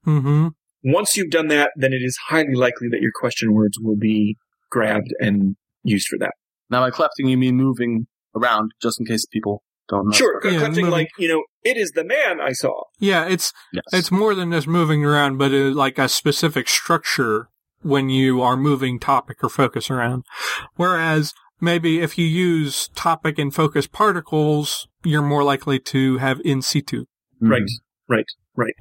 Mhm. once you've done that, then it is highly likely that your question words will be grabbed and used for that. Now, by clefting, you mean moving around, just in case people don't know. Sure, Yeah, clefting moving- like you know, it is the man I saw. Yeah, it's Yes. it's more than just moving around, but it, like a specific structure when you are moving topic or focus around. Whereas maybe if you use topic and focus particles, you're more likely to have in situ. Mhm. Right, right, right.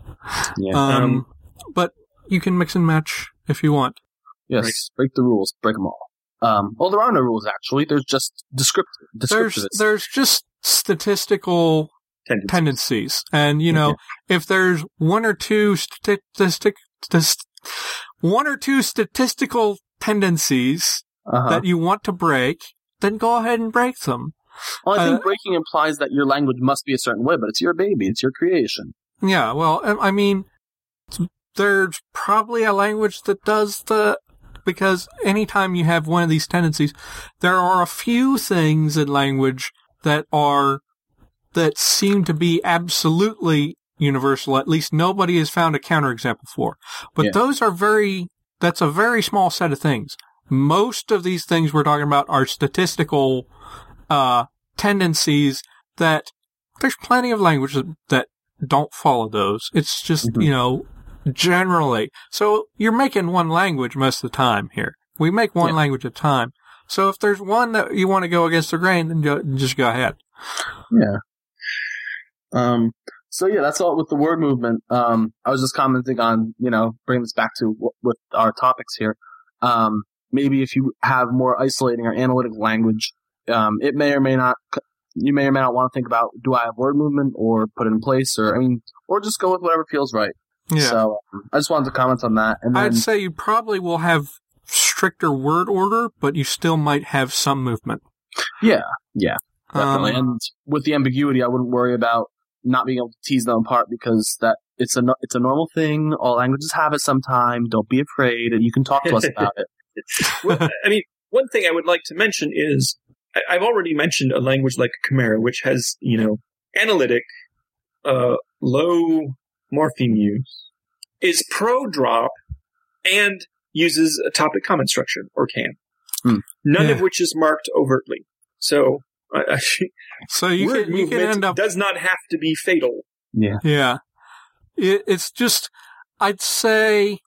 Yeah. Um, Um, but you can mix and match if you want. Yes. right. Break the rules. Break them all. Um, well, there are no rules actually. There's just descriptive. There's there's just statistical Tendency. tendencies, and you know if there's one or two statistic st- one or two statistical tendencies uh-huh. that you want to break, then go ahead and break them. well, I think uh, breaking implies that your language must be a certain way, but it's your baby. It's your creation. Yeah, well, I mean, there's probably a language that does the, because anytime you have one of these tendencies, there are a few things in language that are, that seem to be absolutely universal. At least nobody has found a counterexample for. But Yeah. those are very, that's a very small set of things. Most of these things we're talking about are statistical, uh, tendencies that there's plenty of languages that don't follow those. It's just, Mhm. you know, generally. So you're making one language most of the time here. We make one Yeah. language at a time. So if there's one that you want to go against the grain, then go, just go ahead. Yeah. Um. So yeah, that's all with the word movement. Um. I was just commenting on, you know, bringing this back to w- with our topics here. Um. Maybe if you have more isolating or analytic language, um, it may or may not. You may or may not want to think about: Do I have word movement, or put it in place, or I mean, or just go with whatever feels right. Yeah. So um, I just wanted to comment on that. And then, I'd say you probably will have stricter word order, but you still might have some movement. yeah, yeah, definitely. Um, and with the ambiguity, I wouldn't worry about not being able to tease them apart because that it's a it's a normal thing. All languages have it sometime. Don't be afraid, and you can talk to us about it. well, I mean, one thing I would like to mention is I, I've already mentioned a language like Khmer, which has, you know, analytic, uh, low morpheme use, is pro drop and uses a topic comment structure, or can. Hmm. None of which is marked overtly. So, I, I, so you word can you can movement end up does not have to be fatal. Yeah, Yeah. It, it's just, I'd say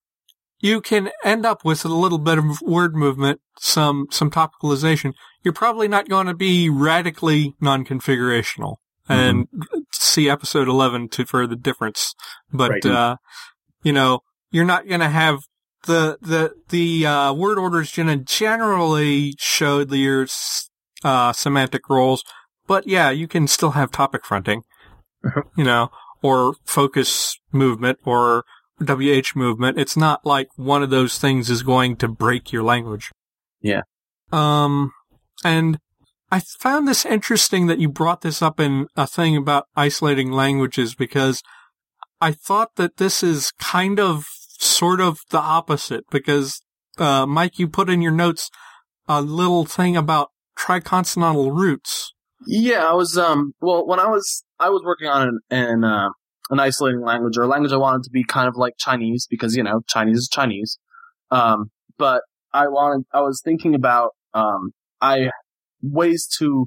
you can end up with a little bit of word movement, some, some topicalization. You're probably not going to be radically non-configurational. And see episode 11 to for the difference. But, Right. uh, you know, you're not going to have the, the, the, uh, word order is going to generally show the, your, uh, semantic roles. But yeah, you can still have topic fronting, Uh-huh. you know, or focus movement or WH movement. It's not like one of those things is going to break your language. Yeah. Um, and I found this interesting that you brought this up in a thing about isolating languages because I thought that this is kind of sort of the opposite because, uh, Mike, you put in your notes a little thing about triconsonantal roots. yeah. I was um. Well, when I was I was working on an an, uh, an isolating language or a language I wanted to be kind of like Chinese because you know Chinese is Chinese. Um, but I wanted I was thinking about um I ways to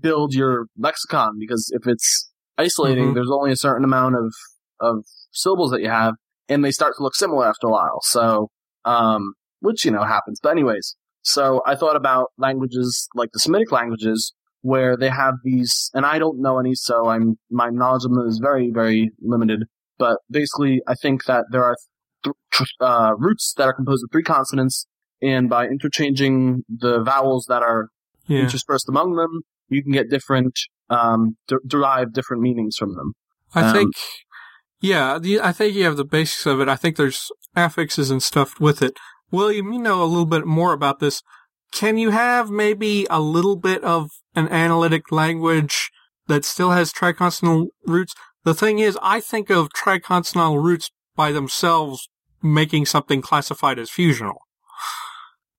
build your lexicon because if it's isolating, Mhm. there's only a certain amount of of syllables that you have, and they start to look similar after a while. So, um, which you know happens. But anyways, so I thought about languages like the Semitic languages where they have these, and I don't know any, so I'm my knowledge of them is very very limited. But basically, I think that there are th- tr- uh, roots that are composed of three consonants, and by interchanging the vowels that are Yeah. interspersed among them, you can get different, um, de- derive different meanings from them. I Um, think, yeah, the, I think you have the basics of it. I think there's affixes and stuff with it. William, you know a little bit more about this. can you have maybe a little bit of an analytic language that still has triconsonant roots? The thing is, I think of triconsonant roots by themselves making something classified as fusional.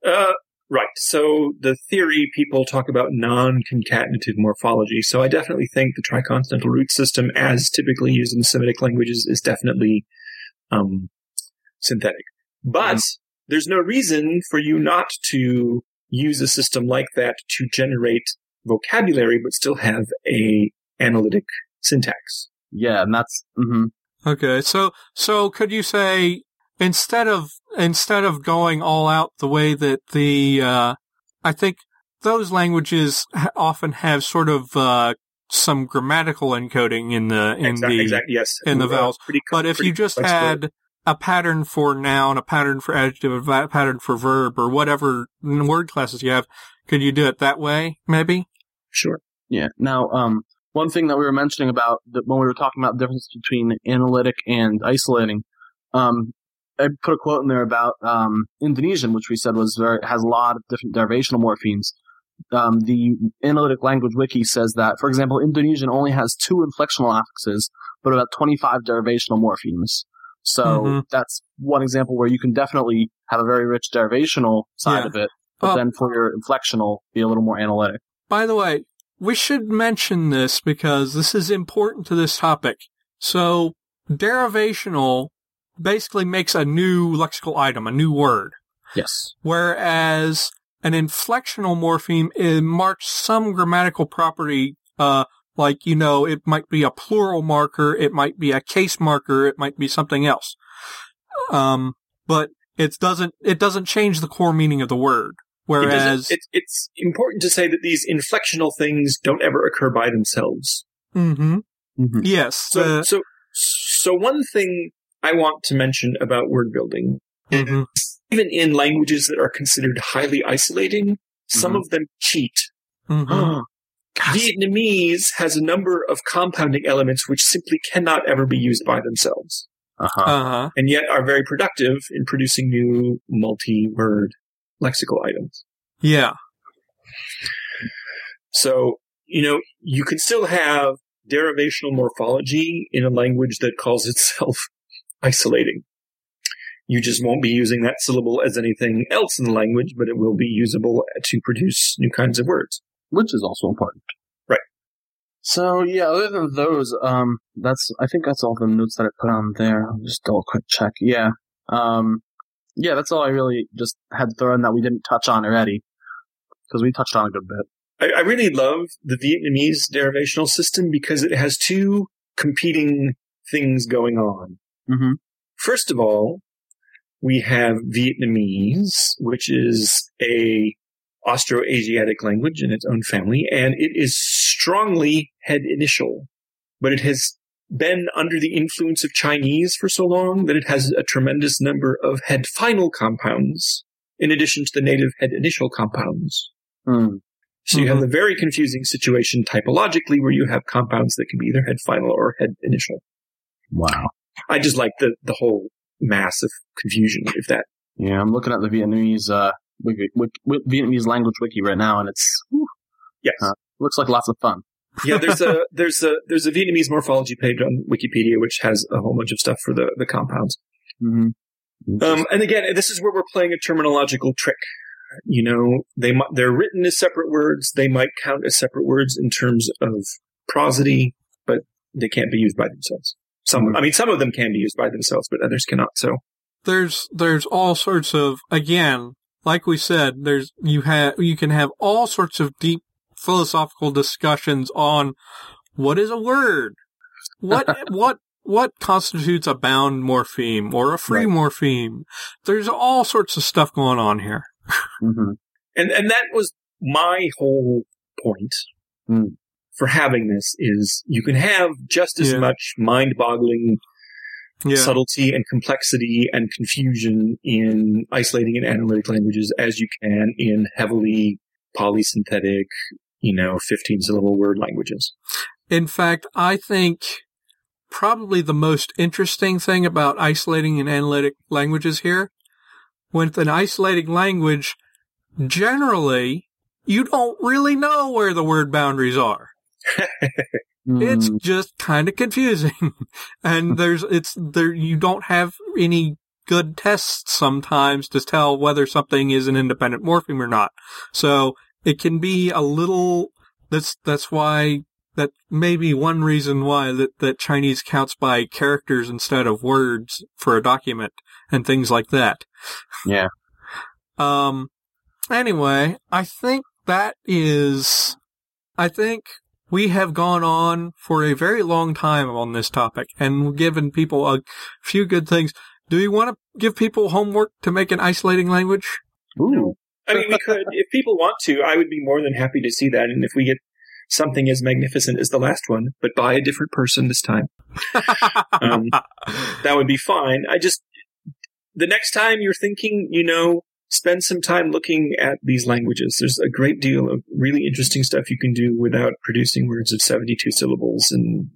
Uh, right. So the theory people talk about non-concatenative morphology. So I definitely think the triconsonantal root system, as typically used in Semitic languages, is definitely um, synthetic. But mm. there's no reason for you not to use a system like that to generate vocabulary, but still have a analytic syntax. Yeah, and that's mm-hmm. okay. So, so could you say instead of instead of going all out the way that the uh, I think those languages often have sort of uh, some grammatical encoding in the in exactly, the exactly, yes. in the vowels. Pretty, but if you just had a pattern for noun, a pattern for adjective, a pattern for verb, or whatever word classes you have, could you do it that way? Maybe. Sure. Yeah. Now, um, one thing that we were mentioning about the, when we were talking about the difference between analytic and isolating, um, I put a quote in there about um, Indonesian, which we said was very has a lot of different derivational morphemes. Um, the analytic language wiki says that, for example, Indonesian only has two inflectional affixes, but about 25 derivational morphemes. So mm-hmm. that's one example where you can definitely have a very rich derivational side yeah. of it, but uh, then for your inflectional, be a little more analytic. By the way, we should mention this because this is important to this topic. So derivational basically makes a new lexical item, a new word. Yes. Whereas an inflectional morpheme marks some grammatical property, uh, like, you know, it might be a plural marker, it might be a case marker, it might be something else. Um, but it doesn't, it doesn't change the core meaning of the word. Whereas it it's important to say that these inflectional things don't ever occur by themselves. Mm-hmm. mm-hmm. Yes. So, uh, so, so one thing I want to mention about word building, mm-hmm. even in languages that are considered highly isolating, some mm-hmm. of them cheat. Mm-hmm. Vietnamese has a number of compounding elements which simply cannot ever be used by themselves. Uh-huh. Uh-huh. And yet are very productive in producing new multi-word lexical items. Yeah. So, you know, you can still have derivational morphology in a language that calls itself isolating. You just won't be using that syllable as anything else in the language, but it will be usable to produce new kinds of words. Which is also important. Right. So yeah, other than those, um, that's, I think that's all the notes that I put on there. I'll just do a quick check. Yeah. Um, yeah, that's all I really just had thrown that we didn't touch on already. Because we touched on a good bit. I, I really love the Vietnamese derivational system because it has two competing things going on. Mm-hmm. First of all, we have Vietnamese, which is a Austroasiatic language in its own family, and it is strongly head initial, but it has been under the influence of Chinese for so long that it has a tremendous number of head final compounds in addition to the native head initial compounds. Mm. So you mm-hmm. have a very confusing situation typologically where you have compounds that can be either head final or head initial. Wow. I just like the, the whole mass of confusion of that. Yeah, I'm looking at the Vietnamese, uh, wiki, wiki, Vietnamese language wiki right now and it's, whew, yes. Uh, looks like lots of fun. yeah, there's a, there's a, there's a Vietnamese morphology page on Wikipedia which has a whole bunch of stuff for the, the compounds. Mm-hmm. Um, and again, this is where we're playing a terminological trick. You know, they might, they're written as separate words. They might count as separate words in terms of prosody, but they can't be used by themselves. Some, I mean, some of them can be used by themselves, but others cannot. So there's there's all sorts of again, like we said, there's you have you can have all sorts of deep philosophical discussions on what is a word, what what what constitutes a bound morpheme or a free right. morpheme. There's all sorts of stuff going on here. mm-hmm. And and that was my whole point. Mm for having this is you can have just as yeah. much mind-boggling yeah. subtlety and complexity and confusion in isolating and analytic languages as you can in heavily polysynthetic, you know, 15 syllable word languages. In fact, I think probably the most interesting thing about isolating and analytic languages here, with an isolating language, generally you don't really know where the word boundaries are. It's Mm, just kind of confusing. and there's, it's there, you don't have any good tests sometimes to tell whether something is an independent morpheme or not. So it can be a little, that's, that's why, that may be one reason why that, that Chinese counts by characters instead of words for a document and things like that. yeah. Um, anyway, I think that is, I think we have gone on for a very long time on this topic and given people a few good things. Do you want to give people homework to make an isolating language? Ooh. I mean, we could, if people want to, I would be more than happy to see that. And if we get something as magnificent as the last one, but by a different person this time, um, that would be fine. I just, the next time you're thinking, you know, spend some time looking at these languages. There's a great deal of really interesting stuff you can do without producing words of 72 syllables and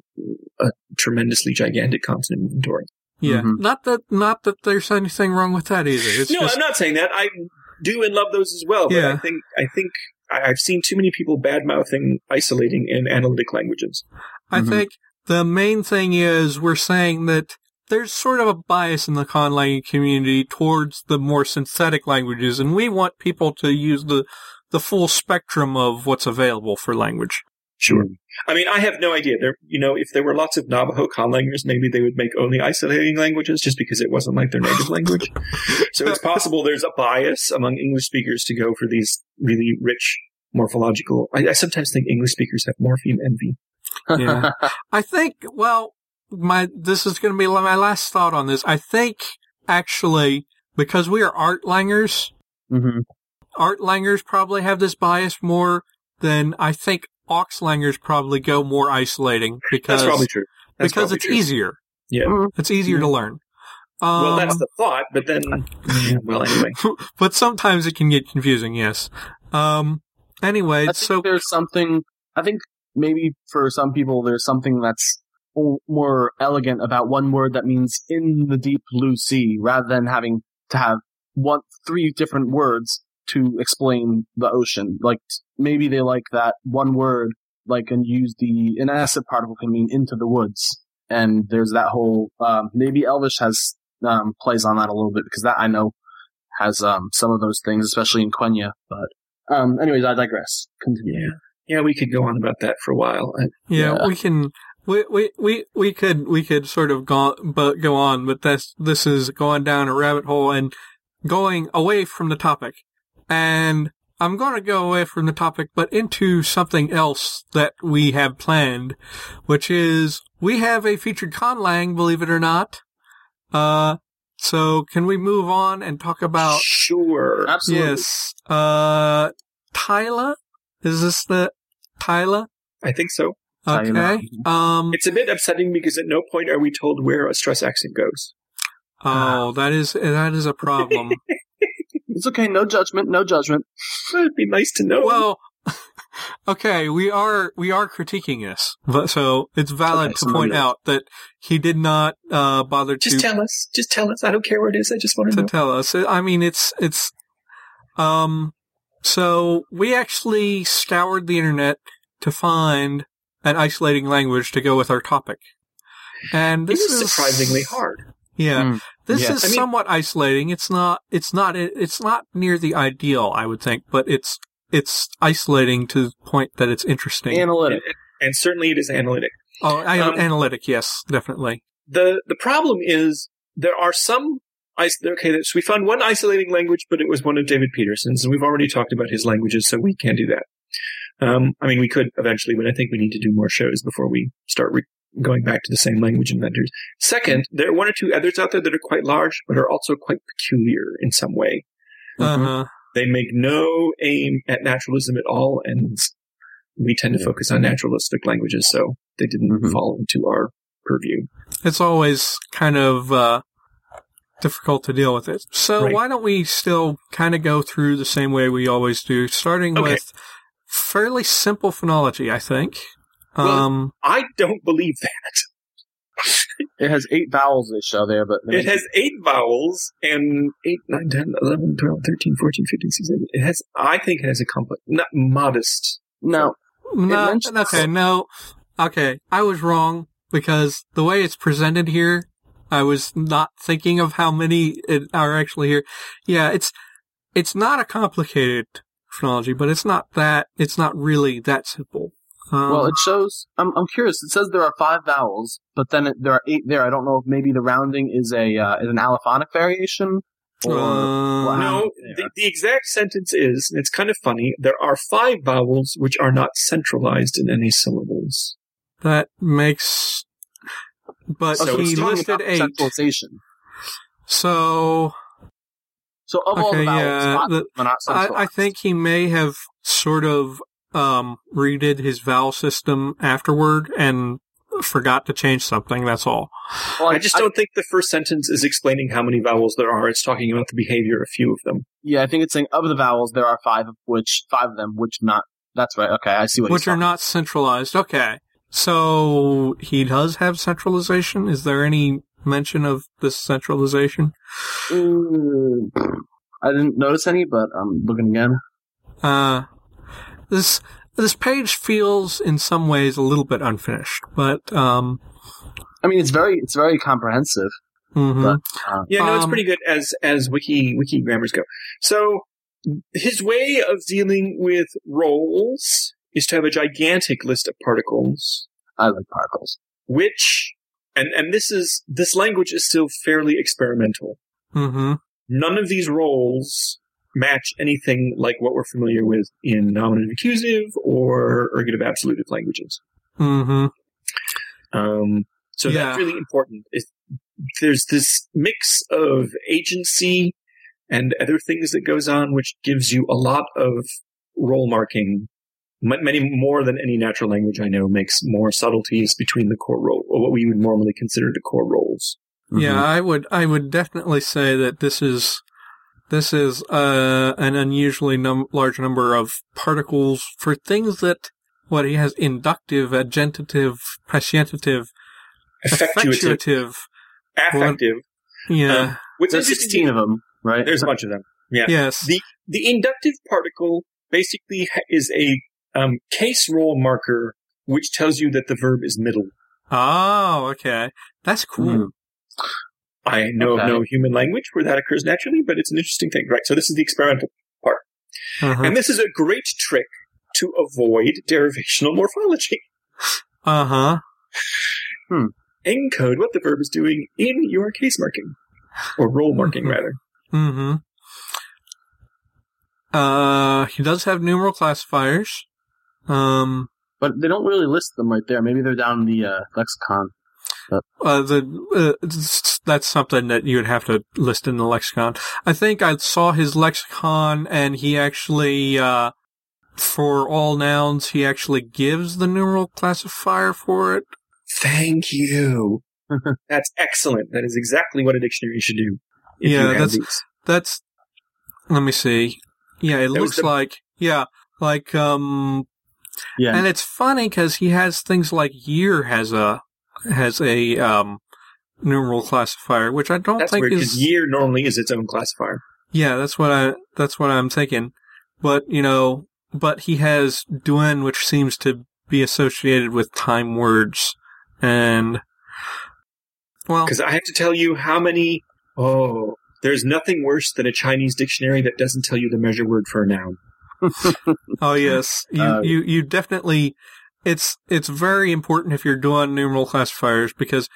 a tremendously gigantic consonant inventory. yeah, Mhm. not that not that there's anything wrong with that either. It's no, just I'm not saying that. I do and love those as well. But Yeah. I think I think I- I've seen too many people bad mouthing isolating in analytic languages. I Mhm. think the main thing is we're saying that there's sort of a bias in the conlang community towards the more synthetic languages, and we want people to use the the full spectrum of what's available for language. Sure. I mean, I have no idea. There, you know, if there were lots of Navajo conlangers, maybe they would make only isolating languages just because it wasn't like their native language. So it's possible there's a bias among English speakers to go for these really rich morphological. I, I sometimes think English speakers have morpheme envy. Yeah. I think, well, my, this is going to be my last thought on this. I think actually, because we are art langers, hmm art langers probably have this bias more than I think ox auxlangers probably go more isolating because, That's probably true. That's because probably it's true. easier. Yeah. It's easier to learn. Um, Well, that's the thought, but then, well, anyway. but sometimes it can get confusing, yes. Um, anyway, I think so, there's something. I think maybe for some people there's something that's o- more elegant about one word that means in the deep blue sea, rather than having to have one three different words to explain the ocean. Like maybe they like that one word, like and use the an acid particle can mean into the woods, and there's that whole. Um, maybe Elvish has um, plays on that a little bit because that I know has um, some of those things, especially in Quenya. But um, anyways, I digress. Continue. Yeah. Yeah, we could go on about that for a while. I, yeah, yeah. we can, we, we, we, we could, we could sort of go, but go on, but that's, this is going down a rabbit hole and going away from the topic. And I'm going to go away from the topic, but into something else that we have planned, which is we have a featured conlang, believe it or not. Uh, so can we move on and talk about sure. Absolutely. Yes. Uh, Tyla? Is this the Tyla? I think so. Okay. Um, It's a bit upsetting because at no point are we told where a stress accent goes. oh, that is, that is a problem. It's okay. No judgment. No judgment. It'd be nice to know. well, okay, we are, we are critiquing this, but so it's valid Okay, to so point maybe- out that he did not, uh, bother just to, just tell us. Just tell us. I don't care where it is. I just want to to know. tell us. I mean, it's, it's, um, so we actually scoured the internet to find an isolating language to go with our topic. And This this is is surprisingly hard. Yeah. Mm. This Yes. is I mean- somewhat isolating. It's not, it's not, it's not near the ideal, I would think, but it's, it's isolating to the point that it's interesting. Analytic. And certainly it is analytic. oh, I, um, analytic, yes, definitely. The the problem is there are some is- okay, so we found one isolating language, but it was one of David Peterson's, and we've already talked about his languages, so we can't do that. Um, I mean, we could eventually, but I think we need to do more shows before we start re- going back to the same language inventors. Second, there are one or two others out there that are quite large, but are also quite peculiar in some way. Uh huh. They make no aim at naturalism at all, and we tend to focus on naturalistic languages, so they didn't Mhm. fall into our purview. It's always kind of, uh, difficult to deal with it. So Right. why don't we still kind of go through the same way we always do, starting Okay. with fairly simple phonology, I think. Well, Um, I don't believe that. It has eight vowels they show there, but It has eight vowels and 8, 9, 10, 11, 12, 13, 14, 15, 16. It has, I think it has a complex, not modest. no. No, mentions- okay, no. Okay, I was wrong because the way it's presented here, I was not thinking of how many it are actually here. Yeah, it's it's not a complicated phonology, but it's not that it's not really that simple. Um, Well, it shows. I'm I'm curious. It says there are five vowels, but then it, there are eight there. I don't know if maybe the rounding is a uh, is an allophonic variation. Or, uh, No, the, the exact sentence is, it's kind of funny, there are five vowels which are not centralized in any syllables. that makes. But So he listed eight, centralization. so So of all the Okay, vowels, yeah, five the- not I. I think he may have sort of um, redid his vowel system afterward and forgot to change something. That's all. Well, I just don't think the first sentence is explaining how many vowels there are. It's talking about the behavior of a few of them. yeah, I think it's saying of the vowels there are five of which five of them which not. That's right. Okay, I see what. which he's are talking- not centralized. Okay. So he does have centralization. Is there any mention of this centralization? Mm, I didn't notice any, but I'm looking again. Uh, this this page feels in some ways a little bit unfinished, but um, I mean, it's very it's very comprehensive. mhm. But, uh, Yeah, no, it's Um, pretty good as as wiki wiki grammars go. So his way of dealing with roles is to have a gigantic list of particles, I like particles. which and and this is this language is still fairly experimental. Mhm. None of these roles match anything like what we're familiar with in nominative accusative or ergative absolutive languages. Mhm. Um, so Yeah. that's really important. If there's this mix of agency and other things that goes on, which gives you a lot of role marking. M- Many more than any natural language I know makes more subtleties between the core role, or what we would normally consider the core roles. Yeah, Mhm. I would I would definitely say that this is this is uh, an unusually num- large number of particles for things that what he has inductive, adjentative, prescientative, Effectuative, effectuative. affective. Yeah. Um, What's There's 16 of them, right? There's a bunch of them. Yeah. yes. The the inductive particle basically is a um, case role marker which tells you that the verb is middle. oh, okay. That's cool. Mm. I know Okay. of no human language where that occurs naturally, but it's an interesting thing, right? So this is the experimental, Uh-huh. and this is a great trick to avoid derivational morphology. Uh-huh. Encode what the verb is doing in your case marking or role marking, Mhm. rather. Mm-hmm. Uh, he does have numeral classifiers. Um, But they don't really list them right there. Maybe they're down in the uh, lexicon. uh, the uh, that's something that you would have to list in the lexicon. I think I saw his lexicon, and he actually, uh, for all nouns, he actually gives the numeral classifier for it. Thank you. That's excellent. That is exactly what a dictionary should do. Yeah, that's- these. That's. Let me see. Yeah, it That looks the- like yeah, like um, Yeah. and it's funny because he has things like year has a has a um numeral classifier, which I don't That's think weird is year normally is its own classifier. Yeah, that's what I that's what I'm thinking. But you know, but he has Duen, which seems to be associated with time words, and well, Because I have to tell you how many. Oh, there's nothing worse than a Chinese dictionary that doesn't tell you the measure word for a noun. oh yes, you Uh, you you definitely. It's it's very important if you're doing numeral classifiers because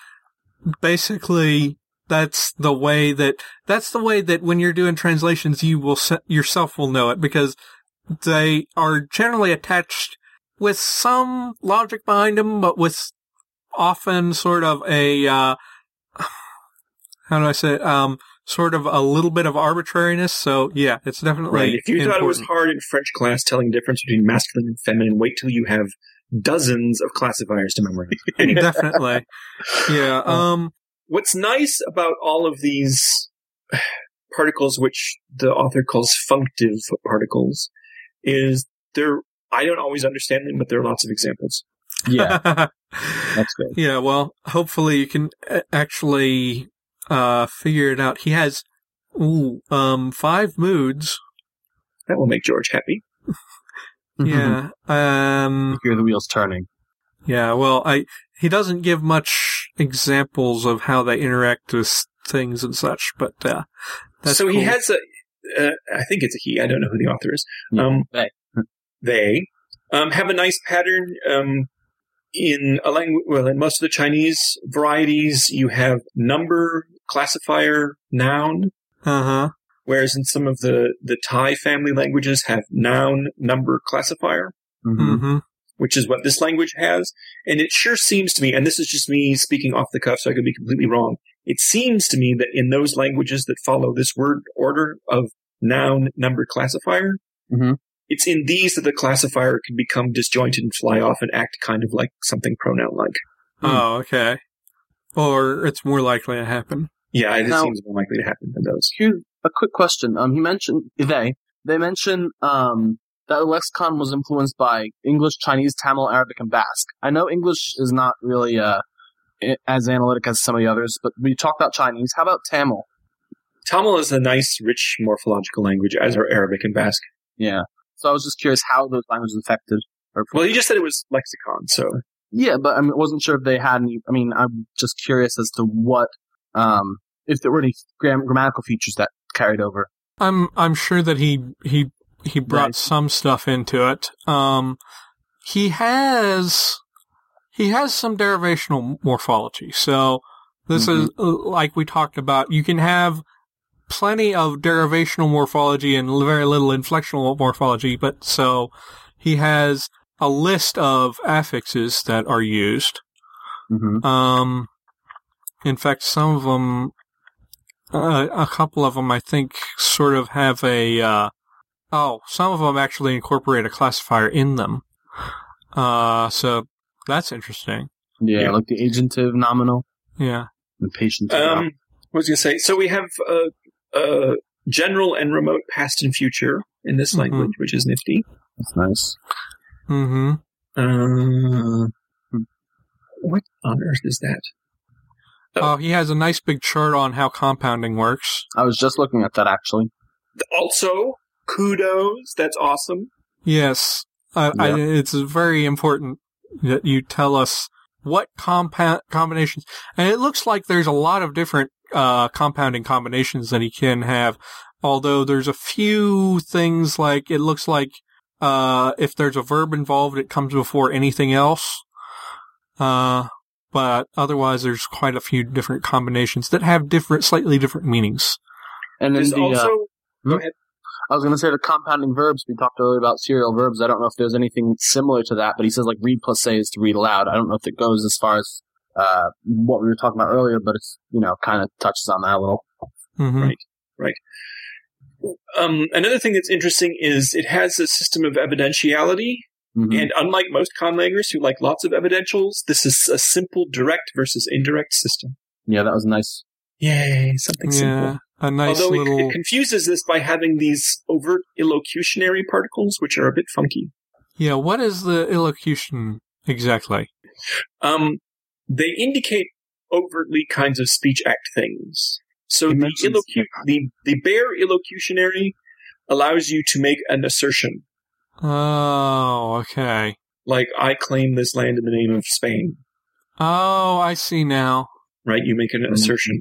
basically that's the way that that's the way that when you're doing translations you will yourself will know it because they are generally attached with some logic behind them, but with often sort of a uh, how do I say it? um sort of a little bit of arbitrariness. So yeah, it's definitely Right. If you thought it was hard in French class telling the difference between masculine and feminine, wait till you have dozens of classifiers to memorize. definitely. Yeah. Um. What's nice about all of these particles, which the author calls functive particles, is there. I don't always understand them, but there are lots of examples. yeah. That's good. Yeah, well, hopefully you can actually uh, figure it out. He has ooh, um, five moods. That will make George happy. Yeah. Um, Hear the wheels turning. yeah, well, I he doesn't give much examples of how they interact with things and such, but uh, that's so he has a. Uh, I think it's a he. I don't know who the author is. Yeah, Um, they. they um, have a nice pattern um, in a language. Well, in most of the Chinese varieties, you have number, classifier, noun. Uh-huh. Whereas in some of the the Thai family languages have noun, number, classifier, Mhm. Mm-hmm. which is what this language has. And it sure seems to me, and this is just me speaking off the cuff, so I could be completely wrong. It seems to me that in those languages that follow this word order of noun, number, classifier, Mhm. it's in these that the classifier can become disjointed and fly off and act kind of like something pronoun like. Oh, okay. Or it's more likely to happen. Yeah, it Now- seems more likely to happen than those. Here's a quick question. Um, he mentioned they. They mentioned um that the lexicon was influenced by English, Chinese, Tamil, Arabic, and Basque. I know English is not really uh as analytic as some of the others, but we talked about Chinese. How about Tamil? Tamil is a nice, rich morphological language, as are Arabic and Basque. Yeah. So I was just curious how those languages affected. Or Well, he just said it was lexicon, so yeah, but I mean, wasn't sure if they had any. I mean, I'm just curious as to what um if there were any gram- grammatical features that carried over. I'm I'm sure that he he he brought some stuff into it. Um, he has he has some derivational morphology. So this is uh, like we talked about. You can have plenty of derivational morphology and very little inflectional morphology, but so he has a list of affixes that are used. Mm-hmm. Um, in fact, some of them, uh, a couple of them, I think, sort of have a. Uh, oh, some of them actually incorporate a classifier in them. Uh, so that's interesting. Yeah, Yeah. like the agentive, nominal, Yeah. and patient. Um, what was I going to say? So we have uh, uh, general and remote past and future in this Mhm. language, which is nifty. That's nice. Mm-hmm. Uh, what on earth is that? Oh, he has a nice big chart on how compounding works. I was just looking at that actually. Also, kudos. That's awesome. Yes. I, I, it's very important that you tell us what compound combinations, and it looks like there's a lot of different uh, compounding combinations that he can have. Although there's a few things like it looks like uh, if there's a verb involved, it comes before anything else. Uh, but otherwise, there's quite a few different combinations that have different, slightly different meanings. And then There's the, also uh, go ahead. I was going to say the compounding verbs. We talked earlier about serial verbs. I don't know if there's anything similar to that, but he says like read plus say is to read aloud. I don't know if it goes as far as uh, what we were talking about earlier, but it's you know kind of touches on that a little. Mm-hmm. Right. Um, another thing that's interesting is it has a system of evidentiality, Mhm. and unlike most conlangers who like lots of evidentials, this is a simple direct versus indirect system. Yeah, that was nice. Yay, something Yeah, simple. a nice Although it, little. it confuses this by having these overt illocutionary particles, which are a bit funky. yeah, what is the illocution exactly? Um, they indicate overtly kinds of speech act things. So the, mentions- illocu- the the bare illocutionary allows you to make an assertion, Oh, okay. like "I claim this land in the name of Spain." Oh, I see now. Right? You make an Mhm. assertion,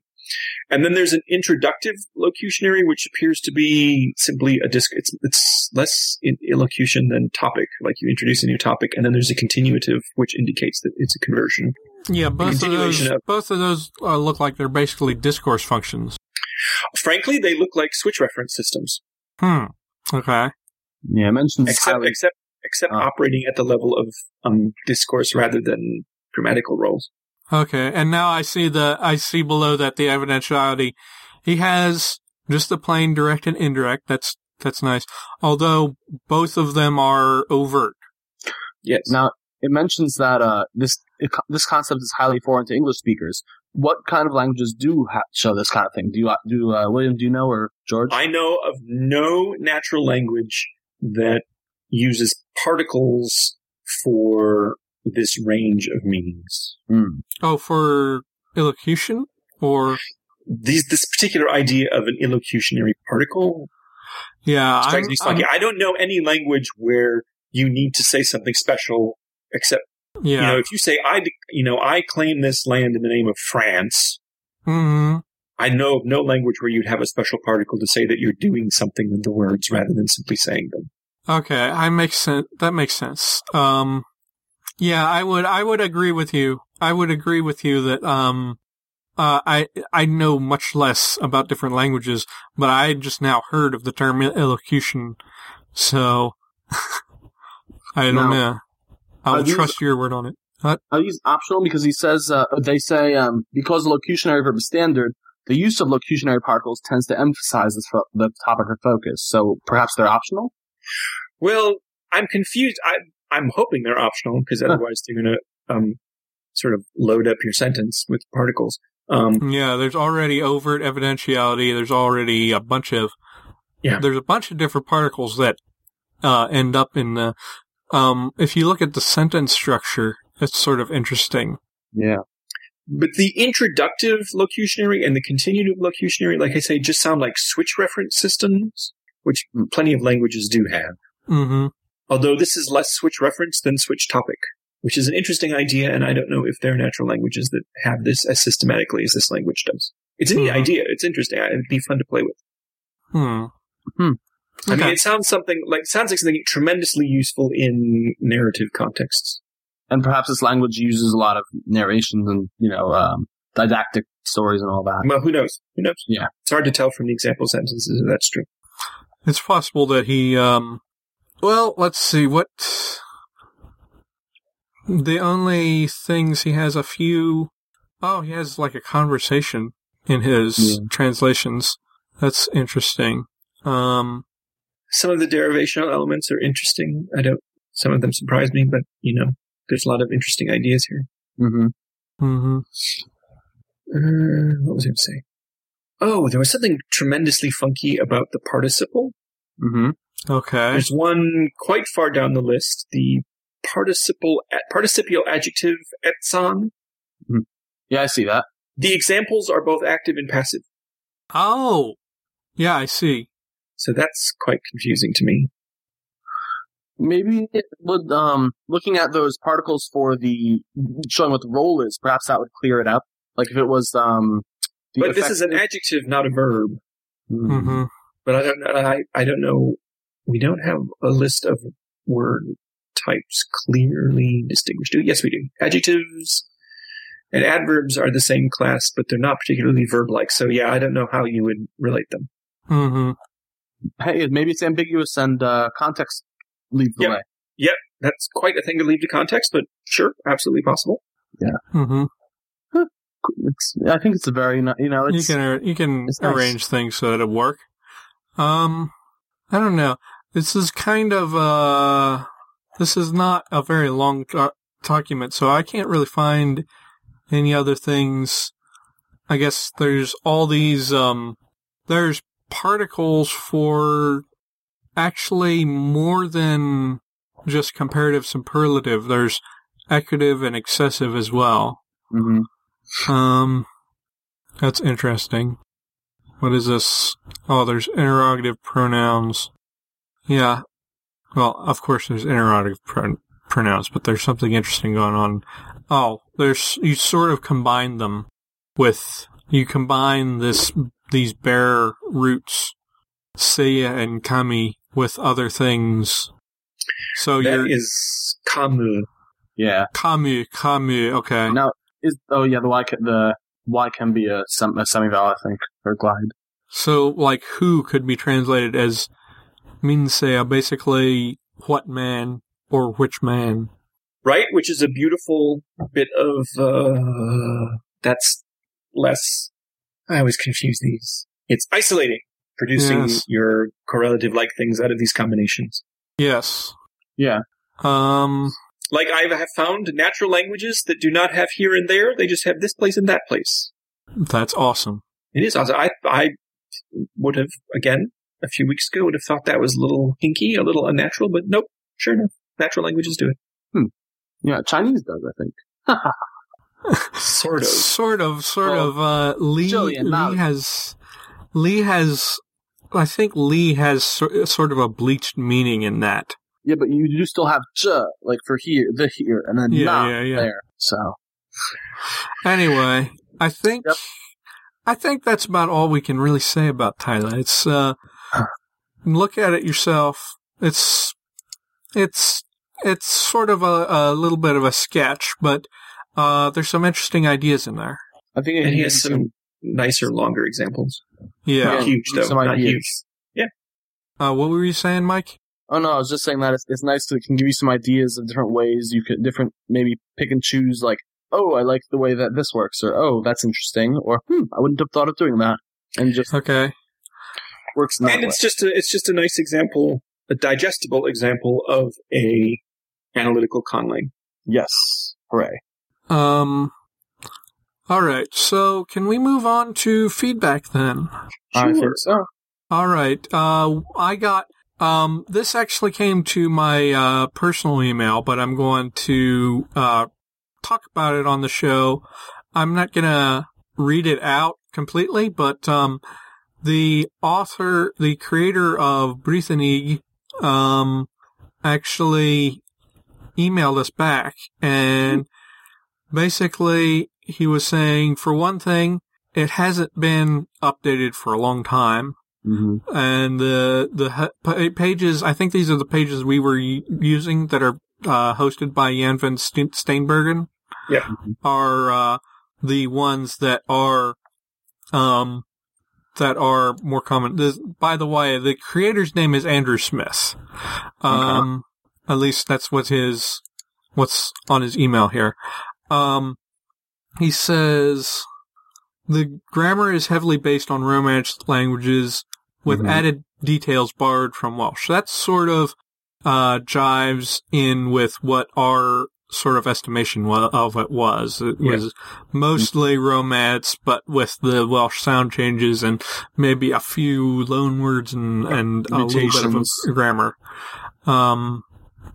and then there's an introductive locutionary, which appears to be simply a disc. It's it's less in illocution than topic. Like you introduce a new topic, and then there's a continuative, which indicates that it's a conversion. Yeah, both of those, of- both of those uh, look like they're basically discourse functions. Frankly, they look like switch reference systems. Hmm. Okay. Yeah, it mentions except highly- except except Oh. operating at the level of um, discourse rather than grammatical roles. Okay. And now I see the, I see below that the evidentiality. He has just the plain direct and indirect. That's, that's nice. Although both of them are overt. Yes. Now it mentions that uh, this it, this concept is highly foreign to English speakers. What kind of languages do ha- show this kind of thing? Do you do uh, William? Do you know or George? I know of no natural language that uses particles for this range of meanings. Hmm. Oh, for elocution or These, this particular idea of an illocutionary particle yeah, strikes I'm, funky. I'm- I don't know any language where you need to say something special, except yeah. you know, if you say I, you know, I claim this land in the name of France. hmm I know of no language where you'd have a special particle to say that you're doing something with the words rather than simply saying them. Okay, I make sense. That makes sense. Um, yeah, I would, I would agree with you. I would agree with you that, um, uh, I, I know much less about different languages, but I just now heard of the term elocution. So, I don't Now, know. I'll are these- trust your word on it. Are these optional? Because he says uh, they say um, because the locutionary verb is standard, the use of locutionary particles tends to emphasize the, fo- the topic or focus. So perhaps they're optional. Well, I'm confused. I, I'm hoping they're optional because otherwise they're going to um, sort of load up your sentence with particles. Um, Yeah, there's already overt evidentiality. There's already a bunch of Yeah. There's a bunch of different particles that uh, end up in the. Um, if you look at the sentence structure, it's sort of interesting. Yeah. But the introductive locutionary and the continuative locutionary, like I say, just sound like switch reference systems, which plenty of languages do have. Mm-hmm. Although this is less switch reference than switch topic, which is an interesting idea, and I don't know if there are natural languages that have this as systematically as this language does. It's a neat Mhm. idea. It's interesting. It'd be fun to play with. Hmm. Hmm. I mean, it sounds something like it sounds like something tremendously useful in narrative contexts. And perhaps this language uses a lot of narrations and you know um, didactic stories and all that. Well, who knows? Who knows? Yeah. it's hard to tell from the example sentences if that's true. It's possible that he. Um, well, let's see what. The only things he has a few. Oh, he has like a conversation in his Yeah. translations. That's interesting. Um, Some of the derivational elements are interesting. I don't. Some of them surprise me, but you know, there's a lot of interesting ideas here. hmm mhm. Uh, what was I going to say? Oh, there was something tremendously funky about the participle. Mm-hmm. Okay. There's one quite far down the list. The participle, participial adjective etson. Yeah, I see that. The examples are both active and passive, Oh, yeah, I see. so that's quite confusing to me. Maybe it would um looking at those particles for the showing what the role is, perhaps that would clear it up. Like if it was um the But this is an adjective, not a verb. Mhm. hmm But I don't. I I don't know. We don't have a list of word types clearly distinguished. Do yes, we do. Adjectives and adverbs are the same class, but they're not particularly verb-like. So yeah, I don't know how you would relate them. hmm Hey, maybe it's ambiguous and uh context leads the Yep. way. That's quite a thing to leave to context, but sure, absolutely possible. Yeah. hmm It's, I think it's a very you know You can you can it's nice. arrange things so that it work. Um, I don't know. This is kind of uh, this is not a very long doc- document, so I can't really find any other things. I guess there's all these um, there's particles for actually more than just comparative superlative. There's equative and excessive as well. Mhm. Um, that's interesting. What is this? Oh, there's interrogative pronouns. Yeah. Well, of course there's interrogative pro- pronouns, but there's something interesting going on. Oh, there's, you sort of combine them with, you combine this, these bare roots, Seiya and Kami, with other things. So That you're, is kamu. yeah. Kamu, Kamu, okay. Now is oh yeah the y can, the y can be a, sem- a semi vowel I think or glide. So, like, who could be translated as Minsea, basically, what man or which man? right? Which is a beautiful bit of uh, that's less. I always confuse these. It's isolating, producing Yes. your correlative like things out of these combinations. Yes. Yeah. Um, Like I have found natural languages that do not have here and there; they just have this place and that place. that's awesome. It is awesome. I I would have again a few weeks ago would have thought that was a little hinky, a little unnatural, but nope. Sure enough, natural languages do it. Yeah, Chinese does, I think. Sort of. Sort of, sort Well, of. Uh, Lee, Lee has, Lee has, I think Lee has so, sort of a bleached meaning in that. Yeah, but you do still have ch, like for here, the here, and then Yeah, na yeah, yeah. there. So, Anyway, I think, Yep. I think that's about all we can really say about Tyler. It's, uh, look at it yourself. It's, it's, it's sort of a, a little bit of a sketch, but, uh, there's some interesting ideas in there. I think it And he gives has some nicer, longer examples. Yeah. Not huge, give you though. some Not ideas. huge. Uh, what were you saying, Mike? Oh no, I was just saying that it's, it's nice to it can give you some ideas of different ways you could different maybe pick and choose like oh I like the way that this works or oh that's interesting or hmm I wouldn't have thought of doing that and just Okay. works in that and way. it's just a it's just a nice example, a digestible example of a analytical conlang. Yes, hooray! Um, all right. So can we move on to feedback then? I think so. All right. Uh, I got, um, this actually came to my, uh, personal email, but I'm going to, uh, talk about it on the show. I'm not gonna read it out completely, but, um, the author, the creator of Brithenig, um, actually emailed us back and basically he was saying, for one thing, it hasn't been updated for a long time Mm-hmm. and the the pages. I think these are the pages we were using that are uh, hosted by Jan van Steenbergen. Yeah. are uh, the ones that are um that are more common. This, by the way, the creator's name is Andrew Smith. Um, at least that's what his what's on his email here. Um, he says the grammar is heavily based on Romance languages with Mhm. added details borrowed from Welsh. That sort of uh, jives in with what our sort of estimation of it was. It was mostly Romance, but with the Welsh sound changes and maybe a few loan words and, and a little bit of grammar. Um,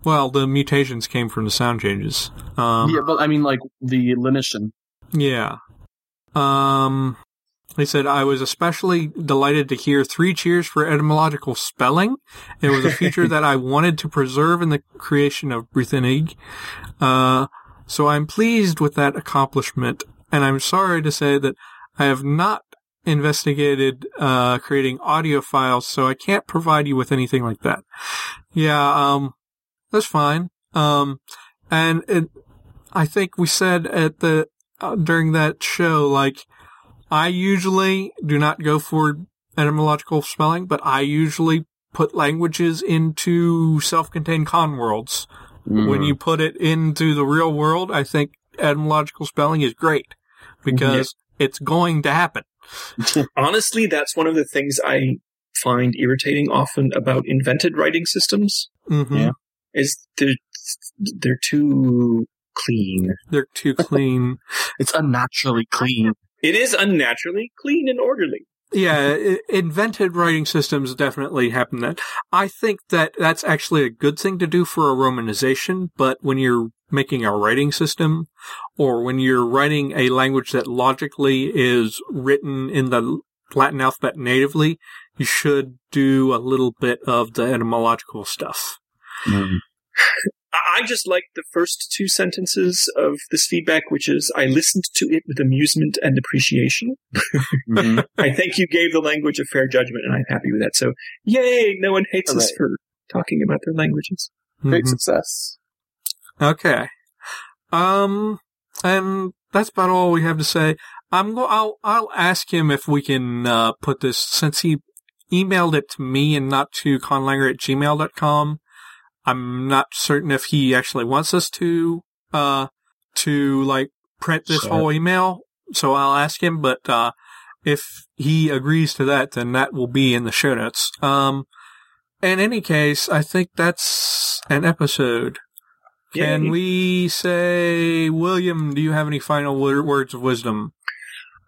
well, the mutations came from the sound changes. Um, yeah, but I mean like the lenition. Yeah. Um, he said, I was especially delighted to hear three cheers for etymological spelling. It was a feature that I wanted to preserve in the creation of Brithenig. Uh, so I'm pleased with that accomplishment, and I'm sorry to say that I have not investigated, uh, creating audio files, so I can't provide you with anything like that. Yeah, um, that's fine. Um, and it, I think we said at the, during that show, like, I usually do not go for etymological spelling, but I usually put languages into self-contained con worlds. Mm-hmm. When you put it into the real world, I think etymological spelling is great because it's going to happen. Honestly, that's one of the things I find irritating often about invented writing systems hmm Yeah. is they're they're too clean. They're too clean. it's unnaturally clean. It is unnaturally clean and orderly. Yeah, invented writing systems definitely happen that. I think that that's actually a good thing to do for a romanization, but when you're making a writing system or when you're writing a language that logically is written in the Latin alphabet natively, you should do a little bit of the etymological stuff. I I just like the first two sentences of this feedback, which is I listened to it with amusement and appreciation. Mhm. I think you gave the language a fair judgment, and I'm happy with that. So, yay! No one hates us Hooray. for talking about their languages. Great Mhm. success. Okay. Um, and that's about all we have to say. I'm go- I'll I'll ask him if we can uh, put this since he emailed it to me and not to conlanger at gmail.com. I'm not certain if he actually wants us to uh to like print this Sure. whole email. So I'll ask him, but uh if he agrees to that, then that will be in the show notes. Um, in any case, I think that's an episode. Can Yay. we say, William, do you have any final wor- words of wisdom?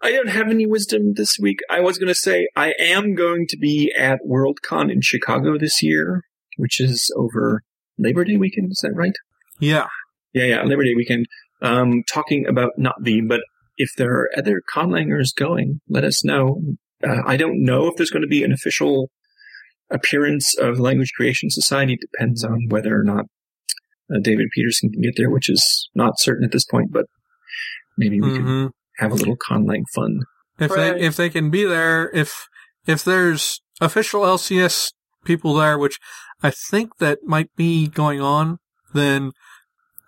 I don't have any wisdom this week. I was going to say I am going to be at Worldcon in Chicago this year, which is over Labor Day weekend. Is that right? Yeah. Yeah, yeah, Labor Day weekend. Um, talking about not the, but if there are other conlangers going, let us know. Uh, I don't know if there's going to be an official appearance of Language Creation Society. It depends on whether or not uh, David Peterson can get there, which is not certain at this point, but maybe we can Mhm. have a little conlang fun. If Right. they if they can be there, if if there's official LCS people there, which I think that might be going on, then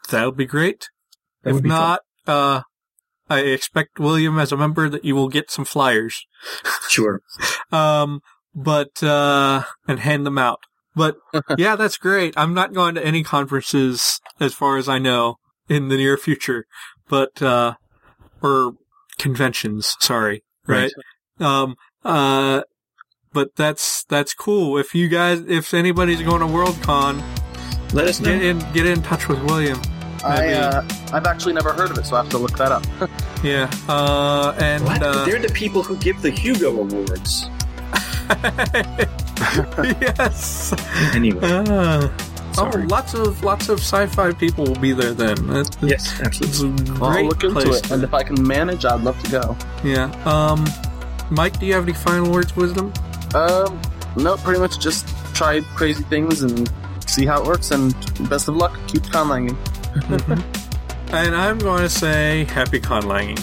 that would be great. That if be not, uh, I expect William as a member that you will get some flyers. Sure. Um, but, uh, and hand them out. But yeah, that's great. I'm not going to any conferences as far as I know in the near future, but, uh, or conventions, sorry, right? Um, uh, but that's, that's cool. If you guys, if anybody's going to Worldcon, Let us know. get in, get in touch with William. I, uh, I've actually never heard of it, so I have to look that up. Yeah. Uh, and, uh, They're the people who give the Hugo Awards. yes. Anyway, Uh, oh, lots of lots of sci-fi people will be there then. That's, yes, it's absolutely. I'll great look into place it, and if I can manage, I'd love to go. yeah. Um, Mike, do you have any final words, wisdom? Um, no, pretty much just try crazy things and see how it works. And best of luck. Keep conlanging. And I'm going to say happy conlanging.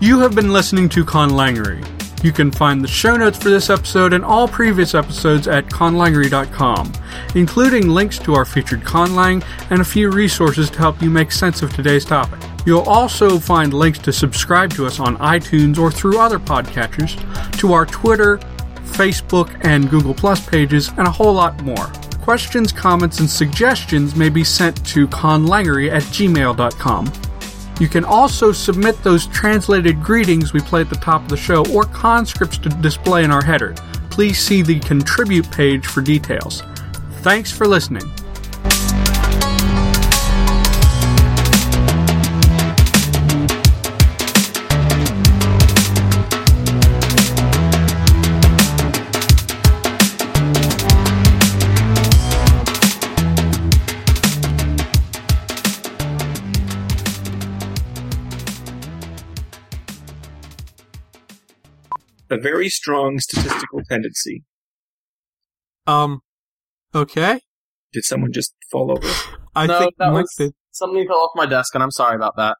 You have been listening to Conlangery. You can find the show notes for this episode and all previous episodes at conlangery.com, including links to our featured conlang and a few resources to help you make sense of today's topic. You'll also find links to subscribe to us on iTunes or through other podcatchers, to our Twitter, Facebook, and Google Plus pages, and a whole lot more. Questions, comments, and suggestions may be sent to conlangery at gmail.com. You can also submit those translated greetings we play at the top of the show or conscripts to display in our header. Please see the contribute page for details. Thanks for listening. A very strong statistical tendency. Um, okay. Did someone just fall over? I No, think that Mike was- did. Something fell off my desk, and I'm sorry about that.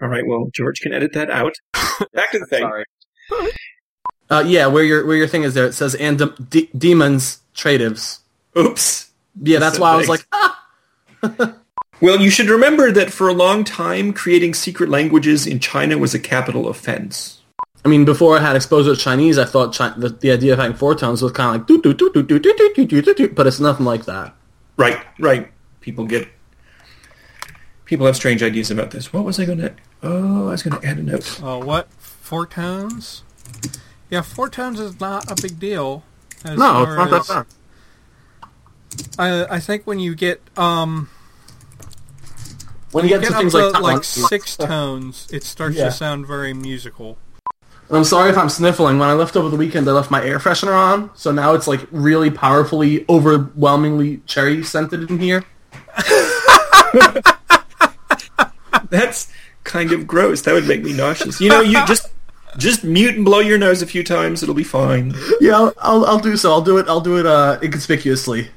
All right, well, George can edit that out. Back to the thing. Sorry. Uh, yeah, where your where your thing is there, it says and de- de- demons tradives. Oops. Yeah, that's why I was like, ah. Well, you should remember that for a long time, creating secret languages in China was a capital offense. I mean, before I had exposure to Chinese, I thought chi- the, the idea of having four tones was kind of like doo doo doo doo doo doo doo doo doo doo, but it's nothing like that. Right, right. People get. People have strange ideas about this. What was I going to. Oh, I was going to add a note. Uh, what? Four tones? Yeah, four tones is not a big deal. as No, it's far not that as- bad. I, I think when you get um When you get, get to up things to like, like six tones, it starts Yeah. to sound very musical. I'm sorry if I'm sniffling. When I left over the weekend, I left my air freshener on, so now it's like really powerfully, overwhelmingly cherry scented in here. That's kind of gross. That would make me nauseous. You know, you just. Just mute and blow your nose a few times. It'll be fine. Yeah, I'll, I'll, I'll do so. I'll do it. I'll do it uh, inconspicuously.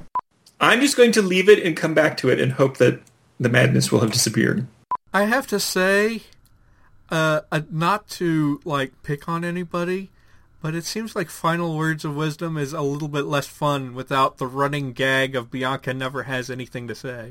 I'm just going to leave it and come back to it and hope that the madness will have disappeared. I have to say, uh, uh, not to like pick on anybody, but it seems like Final Words of Wisdom is a little bit less fun without the running gag of Bianca never has anything to say.